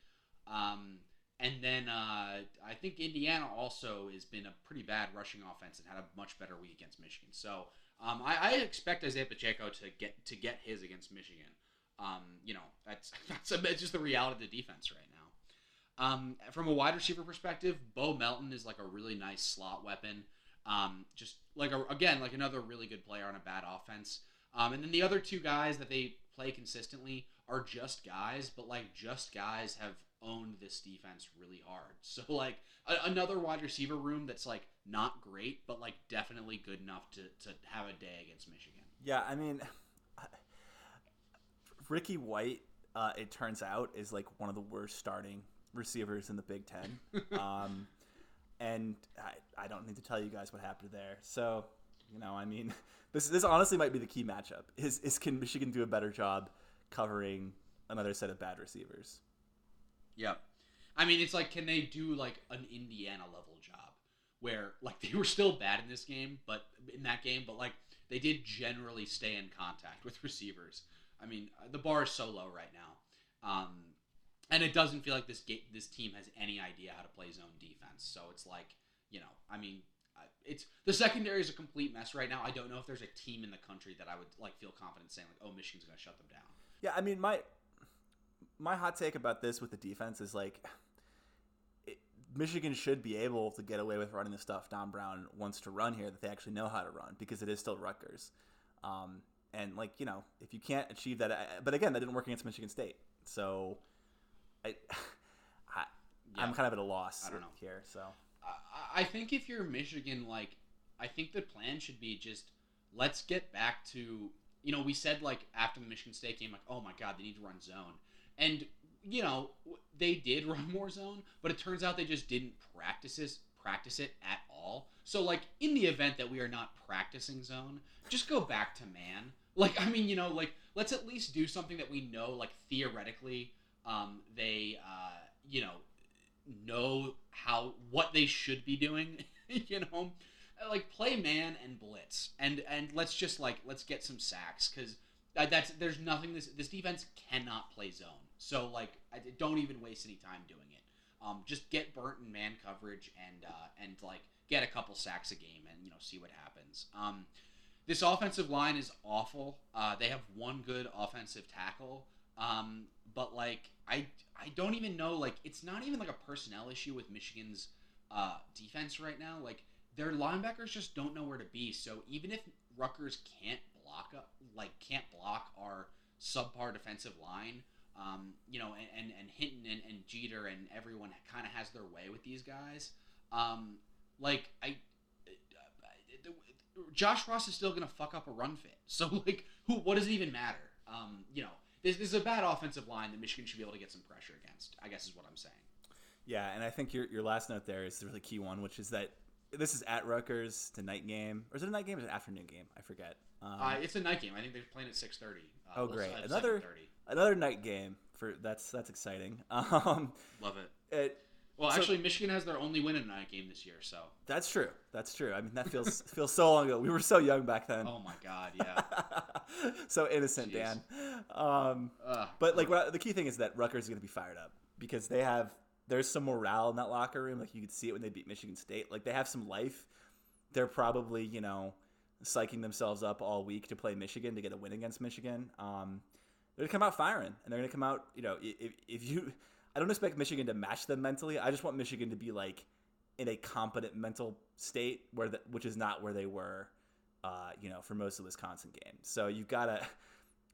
Um, and then uh, I think Indiana also has been a pretty bad rushing offense and had a much better week against Michigan. So um, I, I, expect Isaiah Pacheco to get to get his against Michigan. Um, you know, that's that's, a, that's just the reality of the defense right now. Um, from a wide receiver perspective, Bo Melton is like a really nice slot weapon. Um, just like a, again, like another really good player on a bad offense. Um, and then the other two guys that they play consistently are just guys, but like just guys have owned this defense really hard. So like a, another wide receiver room that's like not great, but like definitely good enough to to have a day against Michigan. Yeah, I mean, Ricky White, uh, it turns out, is like one of the worst starting receivers in the Big Ten. um, and I, I don't need to tell you guys what happened there. So, you know, I mean, this this honestly might be the key matchup. Is is can Michigan do a better job covering another set of bad receivers? Yep. I mean, it's like, can they do like an Indiana level job where like they were still bad in this game, but in that game, but like they did generally stay in contact with receivers. I mean, the bar is so low right now, um, and it doesn't feel like this game, this team has any idea how to play zone defense. So it's like, you know, I mean, it's the secondary is a complete mess right now. I don't know if there's a team in the country that I would like feel confident saying like, oh, Michigan's going to shut them down. Yeah, I mean, my my hot take about this with the defense is like it, Michigan should be able to get away with running the stuff Don Brown wants to run here that they actually know how to run because it is still Rutgers. Um, and like you know, if you can't achieve that, but again, that didn't work against Michigan State, so I, I yeah. I'm kind of at a loss. I don't know here. So I, I think if you're Michigan, like I think the plan should be just let's get back to you know we said like after the Michigan State game, like oh my god, they need to run zone and you know they did run more zone, but it turns out they just didn't practice practice it at all. So like in the event that we are not practicing zone, just go back to man. Like I mean, you know, like let's at least do something that we know, like theoretically, um, they uh, you know know how what they should be doing. you know, like play man and blitz, and and let's just like let's get some sacks because that's there's nothing this this defense cannot play zone. So like, don't even waste any time doing it. Um, just get burnt in man coverage and uh, and like get a couple sacks a game and you know see what happens. Um, this offensive line is awful. Uh, they have one good offensive tackle, um, but like I I don't even know like it's not even like a personnel issue with Michigan's uh, defense right now. Like their linebackers just don't know where to be. So even if Rutgers can't block up, like can't block our subpar defensive line. Um, you know, and, and, and Hinton and, and Jeter and everyone kind of has their way with these guys. Um, like I, uh, Josh Ross is still gonna fuck up a run fit. So like, who? What does it even matter? Um, you know, this, this is a bad offensive line that Michigan should be able to get some pressure against. I guess is what I'm saying. Yeah, and I think your your last note there is the really key one, which is that this is at Rutgers, the night game, or is it a night game or an afternoon game? I forget. Um, uh, it's a night game. I think they're playing at six thirty. Uh, oh, great! Another another night game for that's that's exciting. Um, Love it. it well, so, actually, Michigan has their only win in a night game this year, so that's true. That's true. I mean, that feels feels so long ago. We were so young back then. Oh my god, yeah. so innocent, Jeez. Dan. Um, uh, but like, the key thing is that Rutgers is going to be fired up because they have there's some morale in that locker room. Like you could see it when they beat Michigan State. Like they have some life. They're probably you know psyching themselves up all week to play Michigan to get a win against Michigan. Um, they're gonna come out firing, and they're gonna come out. You know, if, if you, I don't expect Michigan to match them mentally. I just want Michigan to be like in a competent mental state where the, which is not where they were, uh, you know, for most of Wisconsin games. So you've got to.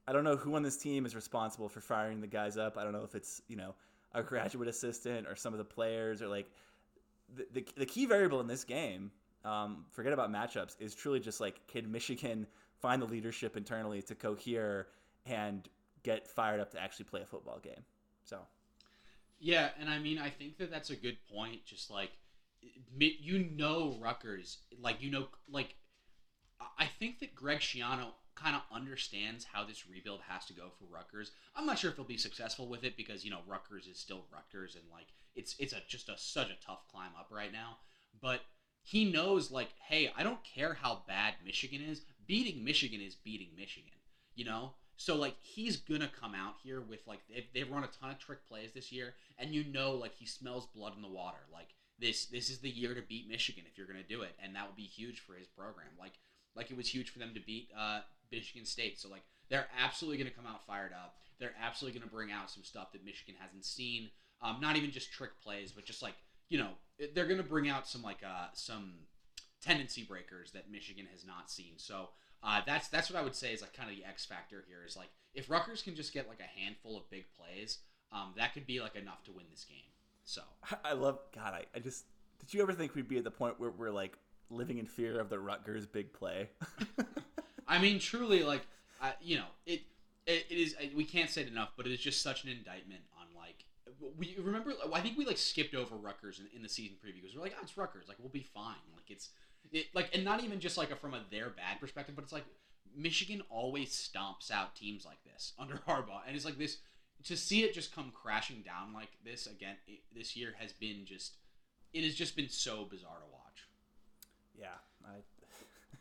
I don't know who on this team is responsible for firing the guys up. I don't know if it's you know a graduate assistant or some of the players or like the, the, the key variable in this game um, forget about matchups, is truly just like can Michigan find the leadership internally to cohere and get fired up to actually play a football game? So, yeah, and I mean, I think that that's a good point. Just like you know, Rutgers, like you know, like I think that Greg Schiano kind of understands how this rebuild has to go for Rutgers. I'm not sure if he'll be successful with it because you know Rutgers is still Rutgers and like it's it's a just a such a tough climb up right now. But he knows like, hey, I don't care how bad Michigan is. Beating Michigan is beating Michigan. You know. So like he's gonna come out here with like they, they've run a ton of trick plays this year, and you know like he smells blood in the water. Like this this is the year to beat Michigan if you're gonna do it, and that would be huge for his program. Like like it was huge for them to beat uh, Michigan State. So like they're absolutely to come out fired up. They're absolutely to bring out some stuff that Michigan hasn't seen. Um, not even just trick plays, but just like you know they're to bring out some like uh, some tendency breakers that Michigan has not seen. So uh, that's that's what I would say is like kind of the X factor here is like if Rutgers can just get like a handful of big plays, um, that could be like enough to win this game. So I love God. I, I just did you ever think we'd be at the point where we're like living in fear of the Rutgers big play? I mean, truly, like, uh, you know, it, it, it is. We can't say it enough, but it is just such an indictment on like. We remember. I think we like skipped over Rutgers in, in the season preview because we're like, oh, it's Rutgers. Like, we'll be fine. Like, it's it like, and not even just like a, from a their bad perspective, but it's like Michigan always stomps out teams like this under Harbaugh, and it's like this to see it just come crashing down like this again it, this year has been just it has just been so bizarre to watch. Yeah, I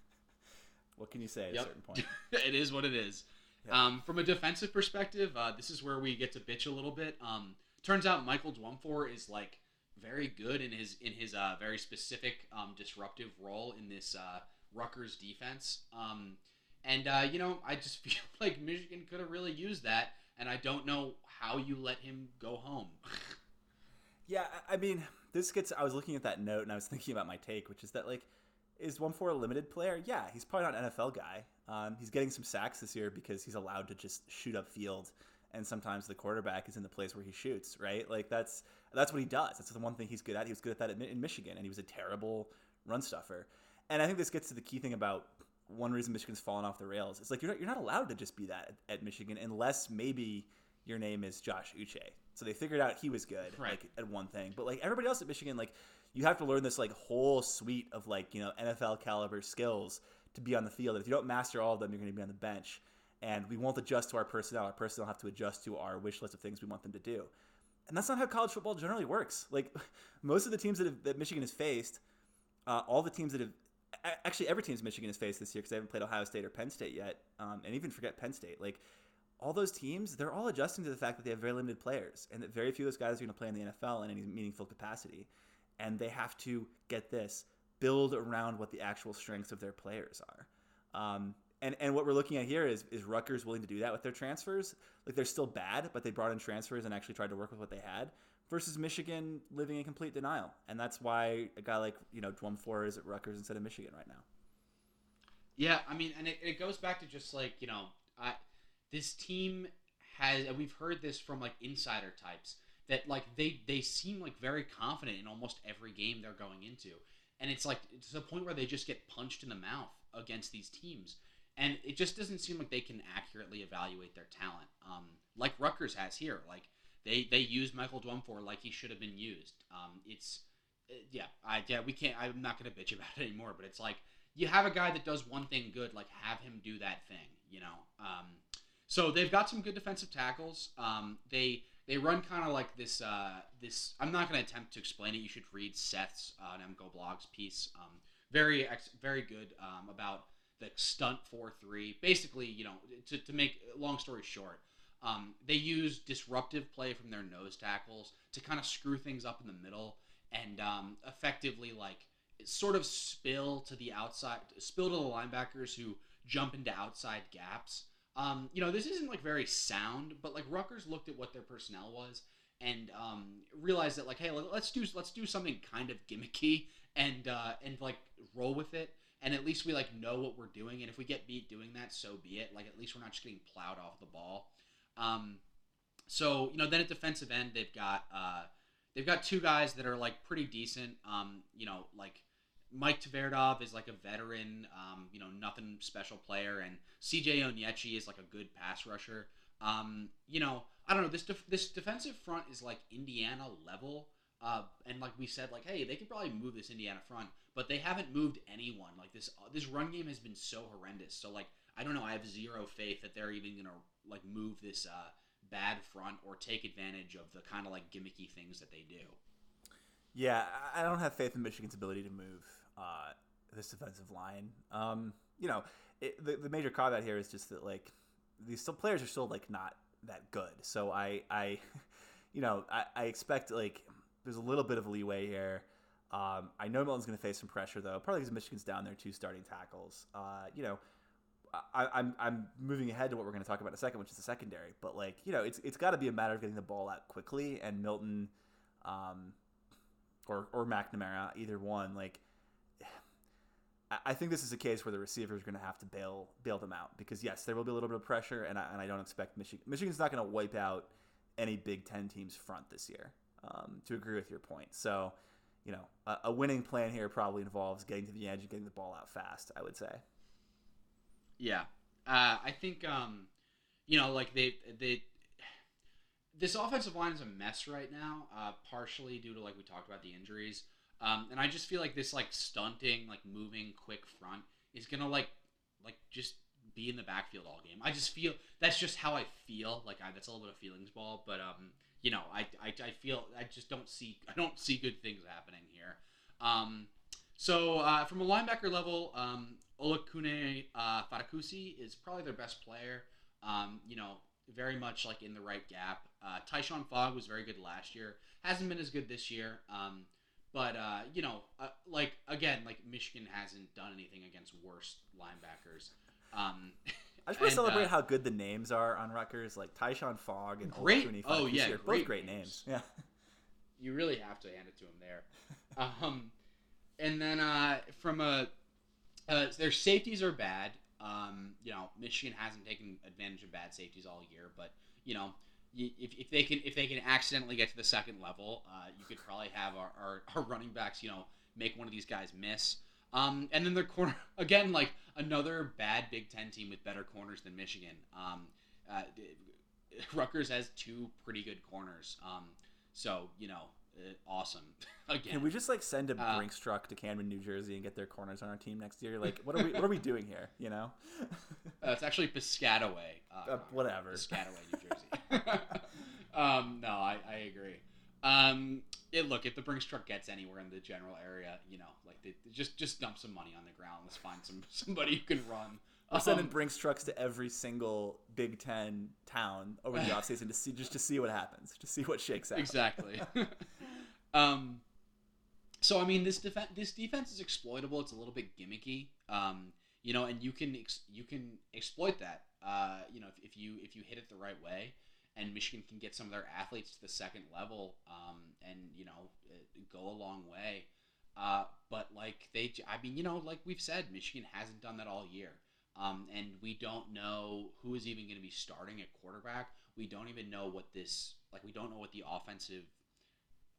what can you say at yep. a certain point? it is what it is. Um, from a defensive perspective, uh, this is where we get to bitch a little bit. Um, turns out Michael Dwumfour is like very good in his in his uh, very specific um, disruptive role in this uh, Rutgers defense. Um, and uh, you know, I just feel like Michigan could have really used that, and I don't know how you let him go home. yeah, I mean, this gets. I was looking at that note and I was thinking about my take, which is that like is one Dwumfour a limited player? Yeah, he's probably not an NFL guy. Um, he's getting some sacks this year because he's allowed to just shoot up field, and sometimes the quarterback is in the place where he shoots. Right, like that's that's what he does. That's the one thing he's good at. He was good at that in Michigan, and he was a terrible run stuffer. And I think this gets to the key thing about one reason Michigan's fallen off the rails. It's like you're not, you're not allowed to just be that at, at Michigan unless maybe your name is Josh Uche. So they figured out he was good, right. like at one thing. But like everybody else at Michigan, like you have to learn this like whole suite of like you know NFL caliber skills to be on the field. And if you don't master all of them, you're going to be on the bench. And we won't adjust to our personnel. Our personnel have to adjust to our wish list of things we want them to do. And that's not how college football generally works. Like most of the teams that, have, that Michigan has faced, uh, all the teams that have actually every teams Michigan has faced this year because they haven't played Ohio State or Penn State yet, um, and even forget Penn State. Like all those teams, they're all adjusting to the fact that they have very limited players and that very few of those guys are going to play in the NFL in any meaningful capacity and they have to get this build around what the actual strengths of their players are. Um, and and what we're looking at here is is Rutgers willing to do that with their transfers? Like they're still bad, but they brought in transfers and actually tried to work with what they had. Versus Michigan living in complete denial, and that's why a guy like you know Dwumfour is at Rutgers instead of Michigan right now. Yeah, I mean, and it, it goes back to just like you know, I, this team has, we've heard this from like insider types that like they they seem like very confident in almost every game they're going into, and it's like to the point where they just get punched in the mouth against these teams, and it just doesn't seem like they can accurately evaluate their talent, um, like Rutgers has here. Like they they use Michael Dwumfour like he should have been used. Um, it's uh, yeah, I yeah we can't. I'm not gonna bitch about it anymore, but it's like you have a guy that does one thing good, like have him do that thing, you know. Um, so they've got some good defensive tackles. Um, they they run kind of like this. Uh, this I'm not to attempt to explain it. You should read Seth's uh, MGoBlog's piece. Um, very ex- very good um, about the stunt four three. Basically, you know, to, to make long story short, um, they use disruptive play from their nose tackles to kind of screw things up in the middle and um, effectively like sort of spill to the outside, spill to the linebackers who jump into outside gaps. Um, you know, this isn't like very sound, but like Rutgers looked at what their personnel was and um, realized that like, hey, let's do let's do something kind of gimmicky and uh, and like roll with it. And at least we like know what we're doing. And if we get beat doing that, so be it. Like at least we're not just getting plowed off the ball. Um, so you know, then at defensive end, they've got uh, they've got two guys that are like pretty decent. Um, you know, like Mike Tverdov is like a veteran, um, you know, nothing special player, and CJ Onyechi is like a good pass rusher. Um, you know, I don't know. This def- this defensive front is like Indiana level. Uh, and like we said, like, hey, they could probably move this Indiana front, but they haven't moved anyone. Like this, uh, this run game has been so horrendous. So like, I don't know. I have zero faith that they're even gonna like move this uh, bad front or take advantage of the kind of like gimmicky things that they do. Yeah, I don't have faith in Michigan's ability to move uh, this defensive line. Um, you know, it, the the major caveat here is just that like these still players are still like not that good. So I I, you know, I, I expect like there's a little bit of leeway here. Um, I know Milton's going to face some pressure though, probably because Michigan's down there two starting tackles. Uh, you know, I, I'm I'm moving ahead to what we're going to talk about in a second, which is the secondary. But like you know, it's it's got to be a matter of getting the ball out quickly, and Milton, um, or or McNamara, either one. Like, I think this is a case where the receivers are going to have to bail bail them out because yes, there will be a little bit of pressure, and I, and I don't expect Michigan. Michigan's not going to wipe out any Big Ten teams front this year. Um, to agree with your point, so you know, a, a winning plan here probably involves getting to the edge and getting the ball out fast. I would say. Yeah, uh, I think um, you know, like they they this offensive line is a mess right now, uh, partially due to like we talked about the injuries, um, and I just feel like this like stunting, like moving quick front is gonna like like just be in the backfield all game. I just feel that's just how I feel. Like I, that's a little bit of feelings ball, but um, you know, I, I, I feel I just don't see I don't see good things happening here. Um, so uh, from a linebacker level, um, Olakunle uh, Fatukasi is probably their best player. Um, you know, very much like in the right gap. Uh, Tyshon Fogg was very good last year. Hasn't been as good this year. Um, but uh, you know, uh, like again, like Michigan hasn't done anything against worse linebackers. Um, I just want to celebrate uh, how good the names are on Rutgers, like Tyshon Fogg and great. Olakunle oh yeah, great both great names. names. Yeah, you really have to hand it to him there. um, and then uh, from a uh, their safeties are bad. Um, you know, Michigan hasn't taken advantage of bad safeties all year, but you know, if, if they can if they can accidentally get to the second level, uh, you could probably have our, our, our, running backs, you know, make one of these guys miss. Um, and then their corner again, like another bad Big Ten team with better corners than Michigan. Um, uh, Rutgers has two pretty good corners. Um, so you know, uh, awesome. Again, can we just like send a uh, Brinks truck to Camden, New Jersey, and get their corners on our team next year? Like, what are we what are we doing here? You know, uh, it's actually Piscataway. Uh, uh, whatever, Piscataway, New Jersey. um, no, I, I agree. Um, it look if the Brinks truck gets anywhere in the general area, you know, like they, just just dump some money on the ground. Let's find some somebody who can run. We're sending um, Brinks trucks to every single Big Ten town over the offseason to see just to see what happens, to see what shakes out. Exactly. um, so I mean, this defense this defense is exploitable. It's a little bit gimmicky. Um, you know, and you can ex- you can exploit that. Uh, you know, if, if you if you hit it the right way, and Michigan can get some of their athletes to the second level, um, and you know, go a long way. Uh, but like they, I mean, you know, like we've said, Michigan hasn't done that all year. Um, and we don't know who is even going to be starting at quarterback. We don't even know what this like. We don't know what the offensive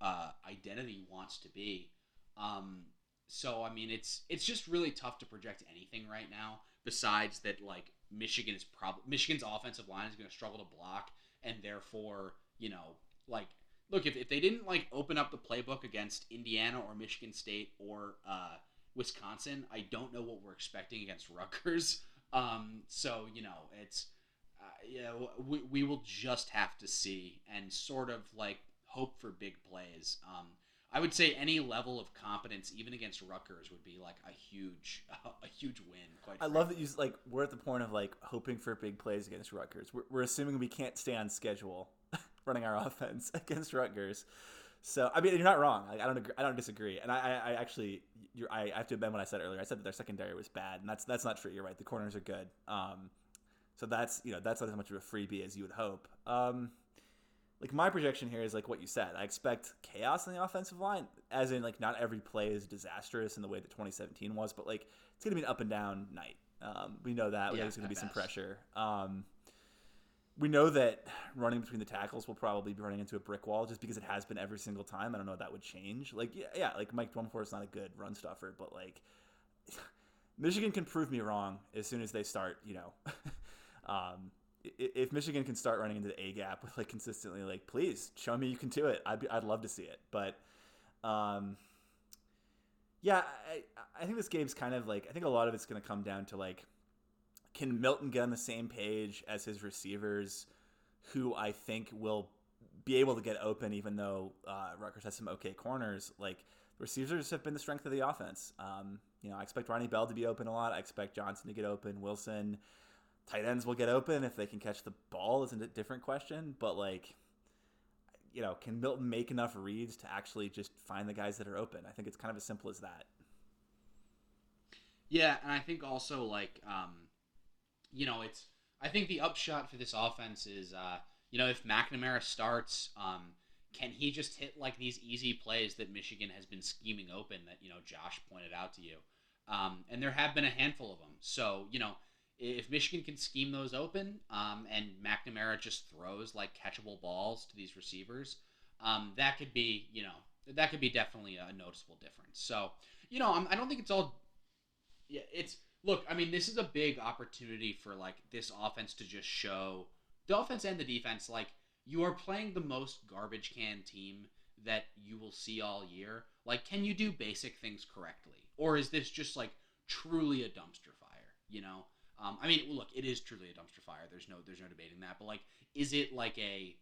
uh, identity wants to be. Um, so I mean, it's it's just really tough to project anything right now. Besides that, like Michigan is probably Michigan's offensive line is going to struggle to block, and therefore, you know, like look if, if they didn't like open up the playbook against Indiana or Michigan State or uh, Wisconsin, I don't know what we're expecting against Rutgers. Um, so you know, it's uh, yeah, we, we will just have to see and sort of like hope for big plays. Um, I would say any level of competence, even against Rutgers, would be like a huge, a huge win. Quite. I frankly. love that you like. We're at the point of like hoping for big plays against Rutgers. We're, we're assuming we can't stay on schedule, running our offense against Rutgers. So I mean, you're not wrong. Like, I don't agree. I don't disagree. And I, I, I actually, I, I have to admit what I said earlier. I said that their secondary was bad, and that's that's not true. You're right. The corners are good. Um, so that's you know that's not as much of a freebie as you would hope. Um, like my projection here is like what you said. I expect chaos in the offensive line, as in like not every play is disastrous in the way that 2017 was, but like it's gonna be an up and down night. Um, we know that. Yeah, There's gonna be best. some pressure. Um, we know that running between the tackles will probably be running into a brick wall just because it has been every single time. I don't know if that would change. Like, yeah, yeah like Mike Dwumfour is not a good run stuffer, but like Michigan can prove me wrong as soon as they start, you know, um, if Michigan can start running into the A gap with like consistently, like please show me you can do it. I'd be, I'd love to see it. But, um, yeah, I I think this game's kind of like I think a lot of it's going to come down to like, can Milton get on the same page as his receivers, who I think will be able to get open even though uh, Rutgers has some okay corners. Like receivers have been the strength of the offense. Um, you know, I expect Ronnie Bell to be open a lot. I expect Johnson to get open. Wilson tight ends will get open if they can catch the ball isn't a different question but like you know can milton make enough reads to actually just find the guys that are open? I think it's kind of as simple as that. Yeah and i think also like um you know it's i think the upshot for this offense is uh you know if mcnamara starts um can he just hit like these easy plays that michigan has been scheming open that you know josh pointed out to you? Um, and there have been a handful of them so you know if Michigan can scheme those open um, and McNamara just throws like catchable balls to these receivers, um, that could be you know that could be definitely a noticeable difference. So you know I'm, I do not think it's all. Yeah, it's look. I mean, this is a big opportunity for like this offense to just show the offense and the defense like you are playing the most garbage can team that you will see all year. Like, can you do basic things correctly, or is this just like truly a dumpster fire? You know. Um, I mean, look, it is truly a dumpster fire. There's no, there's no debating that. But like, is it like a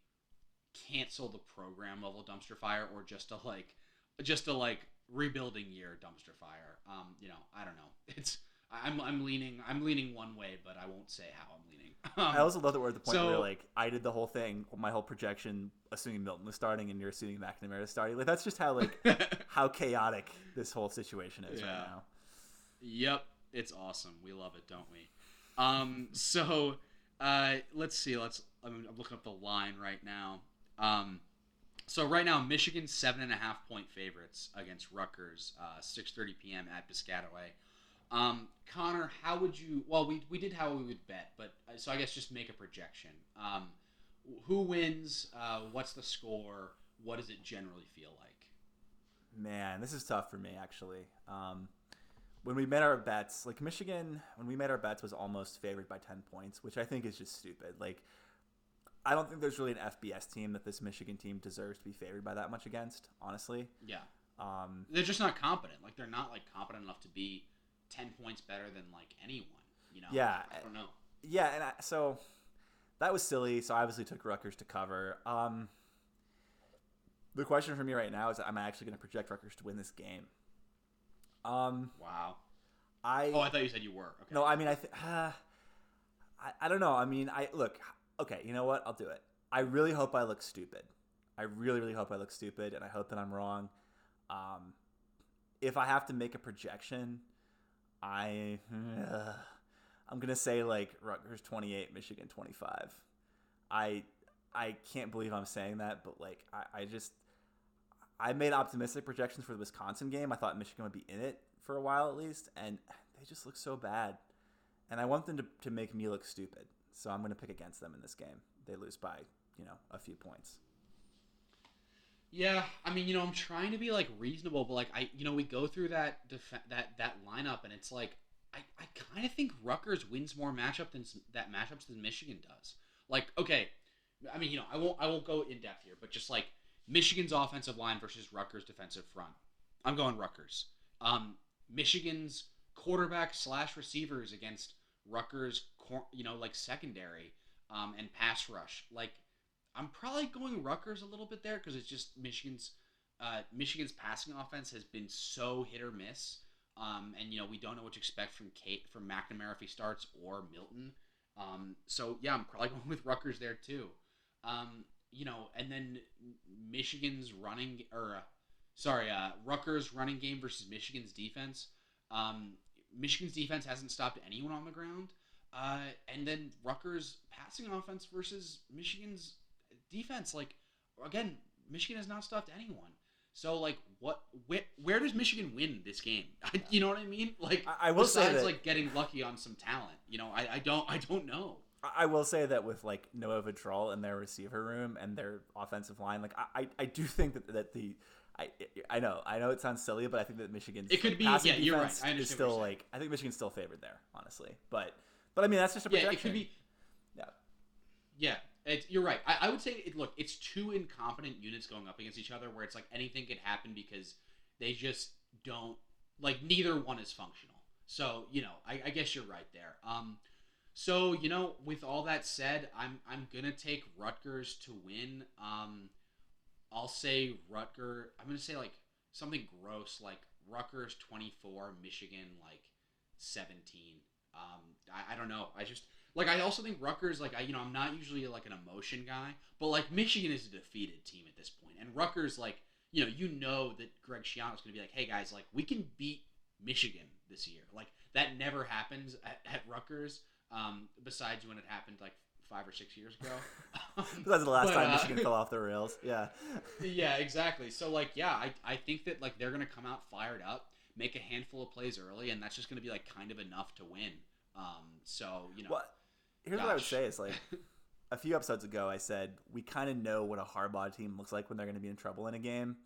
cancel the program level dumpster fire, or just a like, just a like rebuilding year dumpster fire? Um, you know, I don't know. It's I'm I'm leaning I'm leaning one way, but I won't say how I'm leaning. Um, I also love that we're at the point so, where like I did the whole thing, my whole projection, assuming Milton was starting, and you're assuming McNamara is starting. Like that's just how like how chaotic this whole situation is yeah. right now. Yep, it's awesome. We love it, don't we? Um, so uh, let's see. Let's. I'm, I'm, looking up the line right now. Um, so right now, Michigan seven and a half point favorites against Rutgers, uh, 6:30 p.m. at Piscataway. Um, Connor, how would you? Well, we we did how we would bet, but uh, so I guess just make a projection. Um, who wins? Uh, what's the score? What does it generally feel like? Man, this is tough for me actually. Um, when we made our bets, like Michigan, when we made our bets, was almost favored by ten points, which I think is just stupid. Like, I don't think there's really an FBS team that this Michigan team deserves to be favored by that much against. Honestly, yeah. Um, they're just not competent. Like, they're not like competent enough to be ten points better than like anyone. You know? Yeah. I don't know. Yeah, and I, so that was silly. So I obviously took Rutgers to cover. Um, the question for me right now is, am I actually going to project Rutgers to win this game? Um, wow. I oh, I thought you said you were. Okay. No, I mean, I, th- uh, I, I don't know. I mean, I look. Okay, you know what? I'll do it. I really hope I look stupid. I really, really hope I look stupid, and I hope that I'm wrong. Um, if I have to make a projection, I uh, I'm gonna say like Rutgers 28, Michigan 25. I I can't believe I'm saying that, but like I, I just I made optimistic projections for the Wisconsin game. I thought Michigan would be in it for a while at least, and they just look so bad. And I want them to, to make me look stupid. So I'm going to pick against them in this game. They lose by, you know, a few points. Yeah, I mean, you know, I'm trying to be like reasonable, but like I, you know, we go through that def- that that lineup, and it's like I, I kind of think Rutgers wins more matchup than that matchups than Michigan does. Like, okay, I mean, you know, I won't I won't go in depth here, but just like Michigan's offensive line versus Rutgers defensive front. I'm going Rutgers. Um, Michigan's quarterback slash receivers against Rutgers, you know, like secondary um, and pass rush. Like, I'm probably going Rutgers a little bit there because it's just Michigan's uh, Michigan's passing offense has been so hit or miss. Um, and you know we don't know what to expect from Cade from McNamara if he starts or Milton. Um, so yeah, I'm probably going with Rutgers there too. Um, you know, and then Michigan's running or uh, sorry, uh, Rutgers running game versus Michigan's defense. Um, Michigan's defense hasn't stopped anyone on the ground, uh, and then Rutgers passing offense versus Michigan's defense. Like again, Michigan has not stopped anyone. So like, what? Where, where does Michigan win this game? you know what I mean? Like, I, I will besides say that, like getting lucky on some talent. You know, I, I don't I don't know. I will say that with like Noah Vedral in their receiver room and their offensive line, like I, I do think that that the I I know I know it sounds silly, but I think that Michigan's it could be yeah you're right. I is still like I think Michigan's still favored there, honestly. But but I mean that's just a projection. Yeah, it could be. Yeah. Yeah, it's, you're right. I, I would say, it, look, it's two incompetent units going up against each other, where it's like anything could happen because they just don't like neither one is functional. So you know, I, I guess you're right there. Um, so you know, with all that said, I'm I'm gonna take Rutgers to win. Um, I'll say Rutger. I'm gonna say like something gross, like Rutgers 24, Michigan like 17. Um, I, I don't know. I just like I also think Rutgers like I you know I'm not usually like an emotion guy, but like Michigan is a defeated team at this point, and Rutgers like you know you know that Greg Schiano's to be like, hey guys, like we can beat Michigan this year. Like that never happens at, at Rutgers. Um, besides when it happened like five or six years ago. That's the last But, time uh, Michigan fell off the rails. Yeah. yeah, exactly. So like, yeah, I, I think that like they're gonna come out fired up, make a handful of plays early, and that's just gonna be like kind of enough to win. Um, so you know, What? Here's what I would say is like a few episodes ago, I said we kind of know what a Harbaugh team looks like when they're going to be in trouble in a game,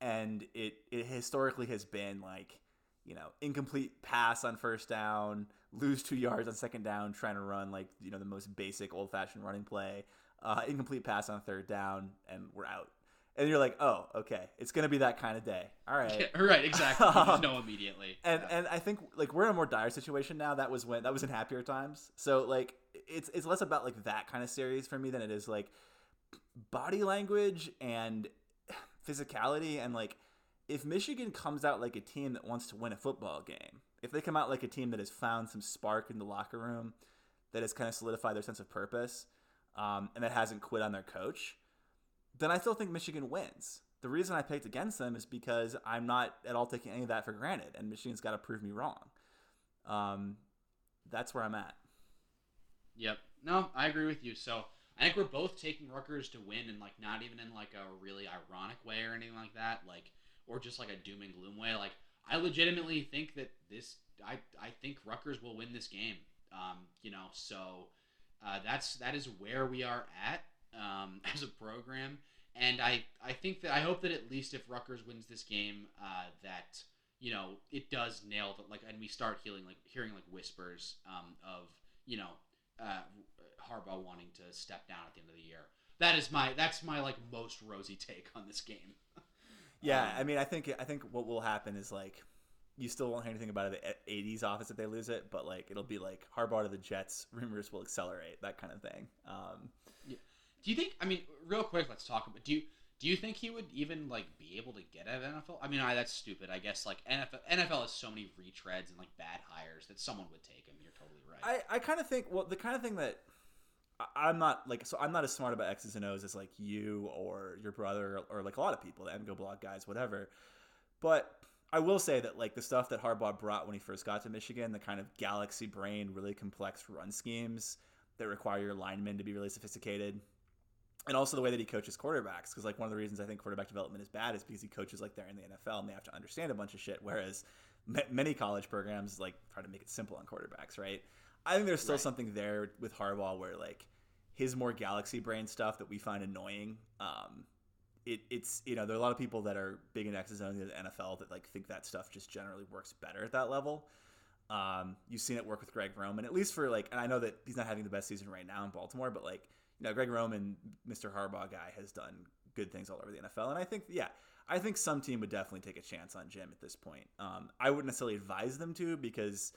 and it it historically has been like you know incomplete pass on first down, lose two yards on second down, trying to run like you know the most basic old fashioned running play, uh, incomplete pass on third down, and we're out. And you're like, oh, okay, it's going to be that kind of day. All right. Yeah, right, exactly. You just know immediately. and Yeah. and I think like we're in a more dire situation now. That was when that was in happier times. So like it's it's less about like that kind of series for me than it is like body language and physicality and like if Michigan comes out like a team that wants to win a football game, if they come out like a team that has found some spark in the locker room, that has kind of solidified their sense of purpose, um, and that hasn't quit on their coach, then I still think Michigan wins. The reason I picked against them is because I'm not at all taking any of that for granted, and Michigan's got to prove me wrong. Um, that's where I'm at. Yep. No, I agree with you. So I think we're both taking Rutgers to win, and like not even in like a really ironic way or anything like that, like or just like a doom and gloom way. Like I legitimately think that this, I I think Rutgers will win this game. Um, you know, so uh, that's that is where we are at um, as a program, and I I think that I hope that at least if Rutgers wins this game, uh, that you know it does nail that like, and we start hearing like hearing like whispers um, of you know uh, Harbaugh wanting to step down at the end of the year. That is my that's my like most rosy take on this game. Yeah, Um, I mean, I think I think what will happen is like you still won't hear anything about it at AD's office if they lose it, but like it'll be like Harbaugh to the Jets, rumors will accelerate, that kind of thing. Um, Do you think? I mean, real quick, let's talk about. Do you do you think he would even like be able to get at NFL? I mean, I, that's stupid. I guess like NFL NFL has so many retreads and like bad hires that someone would take him. You're totally right. I, I kind of think well the kind of thing that I'm not like so I'm not as smart about X's and O's as like you or your brother or, or like a lot of people, the MGoBlog guys, whatever. But I will say that like the stuff that Harbaugh brought when he first got to Michigan, the kind of galaxy brain, really complex run schemes that require your linemen to be really sophisticated. And also the way that he coaches quarterbacks, because like one of the reasons I think quarterback development is bad is because he coaches like they're in the NFL and they have to understand a bunch of shit, whereas ma- many college programs like try to make it simple on quarterbacks, right? I think there's still Right. something there with Harbaugh where like his more galaxy brain stuff that we find annoying. Um, it, it's you know there are a lot of people that are big in X's and in the NFL that like think that stuff just generally works better at that level. Um, you've seen it work with Greg Roman, at least for like, and I know that he's not having the best season right now in Baltimore, but like, you know, Greg Roman, Mr. Harbaugh guy, has done good things all over the NFL, and I think, yeah, I think some team would definitely take a chance on Jim at this point. Um, I wouldn't necessarily advise them to because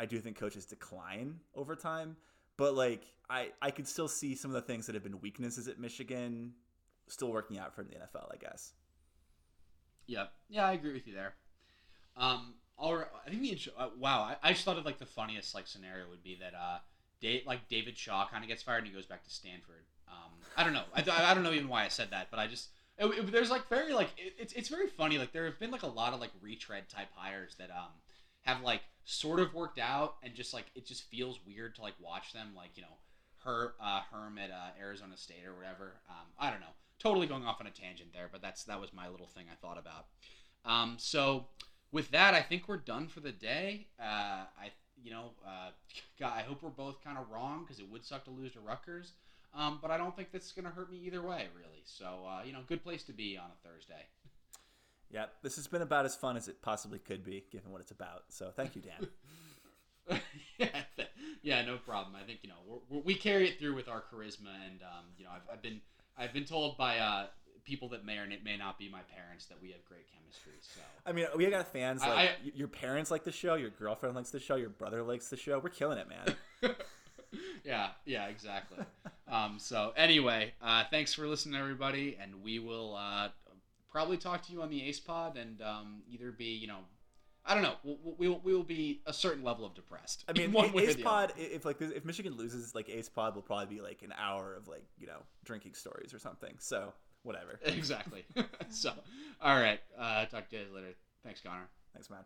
I do think coaches decline over time, but like, I I could still see some of the things that have been weaknesses at Michigan still working out for the NFL, I guess. Yep. Yeah, I agree with you there. Um, all right, I think the uh, wow, I, I just thought of like the funniest like scenario would be that uh, Dave, like David Shaw kind of gets fired and he goes back to Stanford. Um, I don't know. I, I don't know even why I said that, but I just it, it- there's like very like it, it's it's very funny. Like there have been like a lot of like retread type hires that um have like sort of worked out and just like it just feels weird to like watch them like you know her uh, Herm at uh, Arizona State or whatever. Um, I don't know. Totally going off on a tangent there, but that's that was my little thing I thought about. Um, so with that, I think we're done for the day. Uh, I you know, uh, God, I hope we're both kind of wrong because it would suck to lose to Rutgers. Um, but I don't think that's going to hurt me either way, really. So, uh, you know, good place to be on a Thursday. Yeah, this has been about as fun as it possibly could be, given what it's about. So thank you, Dan. yeah, th- yeah, no problem. I think you know we're, we're, we carry it through with our charisma, and um, you know I've, I've been I've been told by uh, people that may or may not be my parents that we have great chemistry. So I mean, we got fans I- like your parents like the show, your girlfriend likes the show, your brother likes the show. We're killing it, man. yeah, yeah, exactly. um, so anyway, uh, thanks for listening, everybody, and we will uh, probably talk to you on the Ace Pod, and um, either be you know. I don't know. We'll, we'll, we will be a certain level of depressed. I mean, Ace Pod. other. If like if Michigan loses, like Ace Pod will probably be like an hour of like you know drinking stories or something. So whatever. Exactly. so, all right. Uh, talk to you guys later. Thanks, Connor. Thanks, man.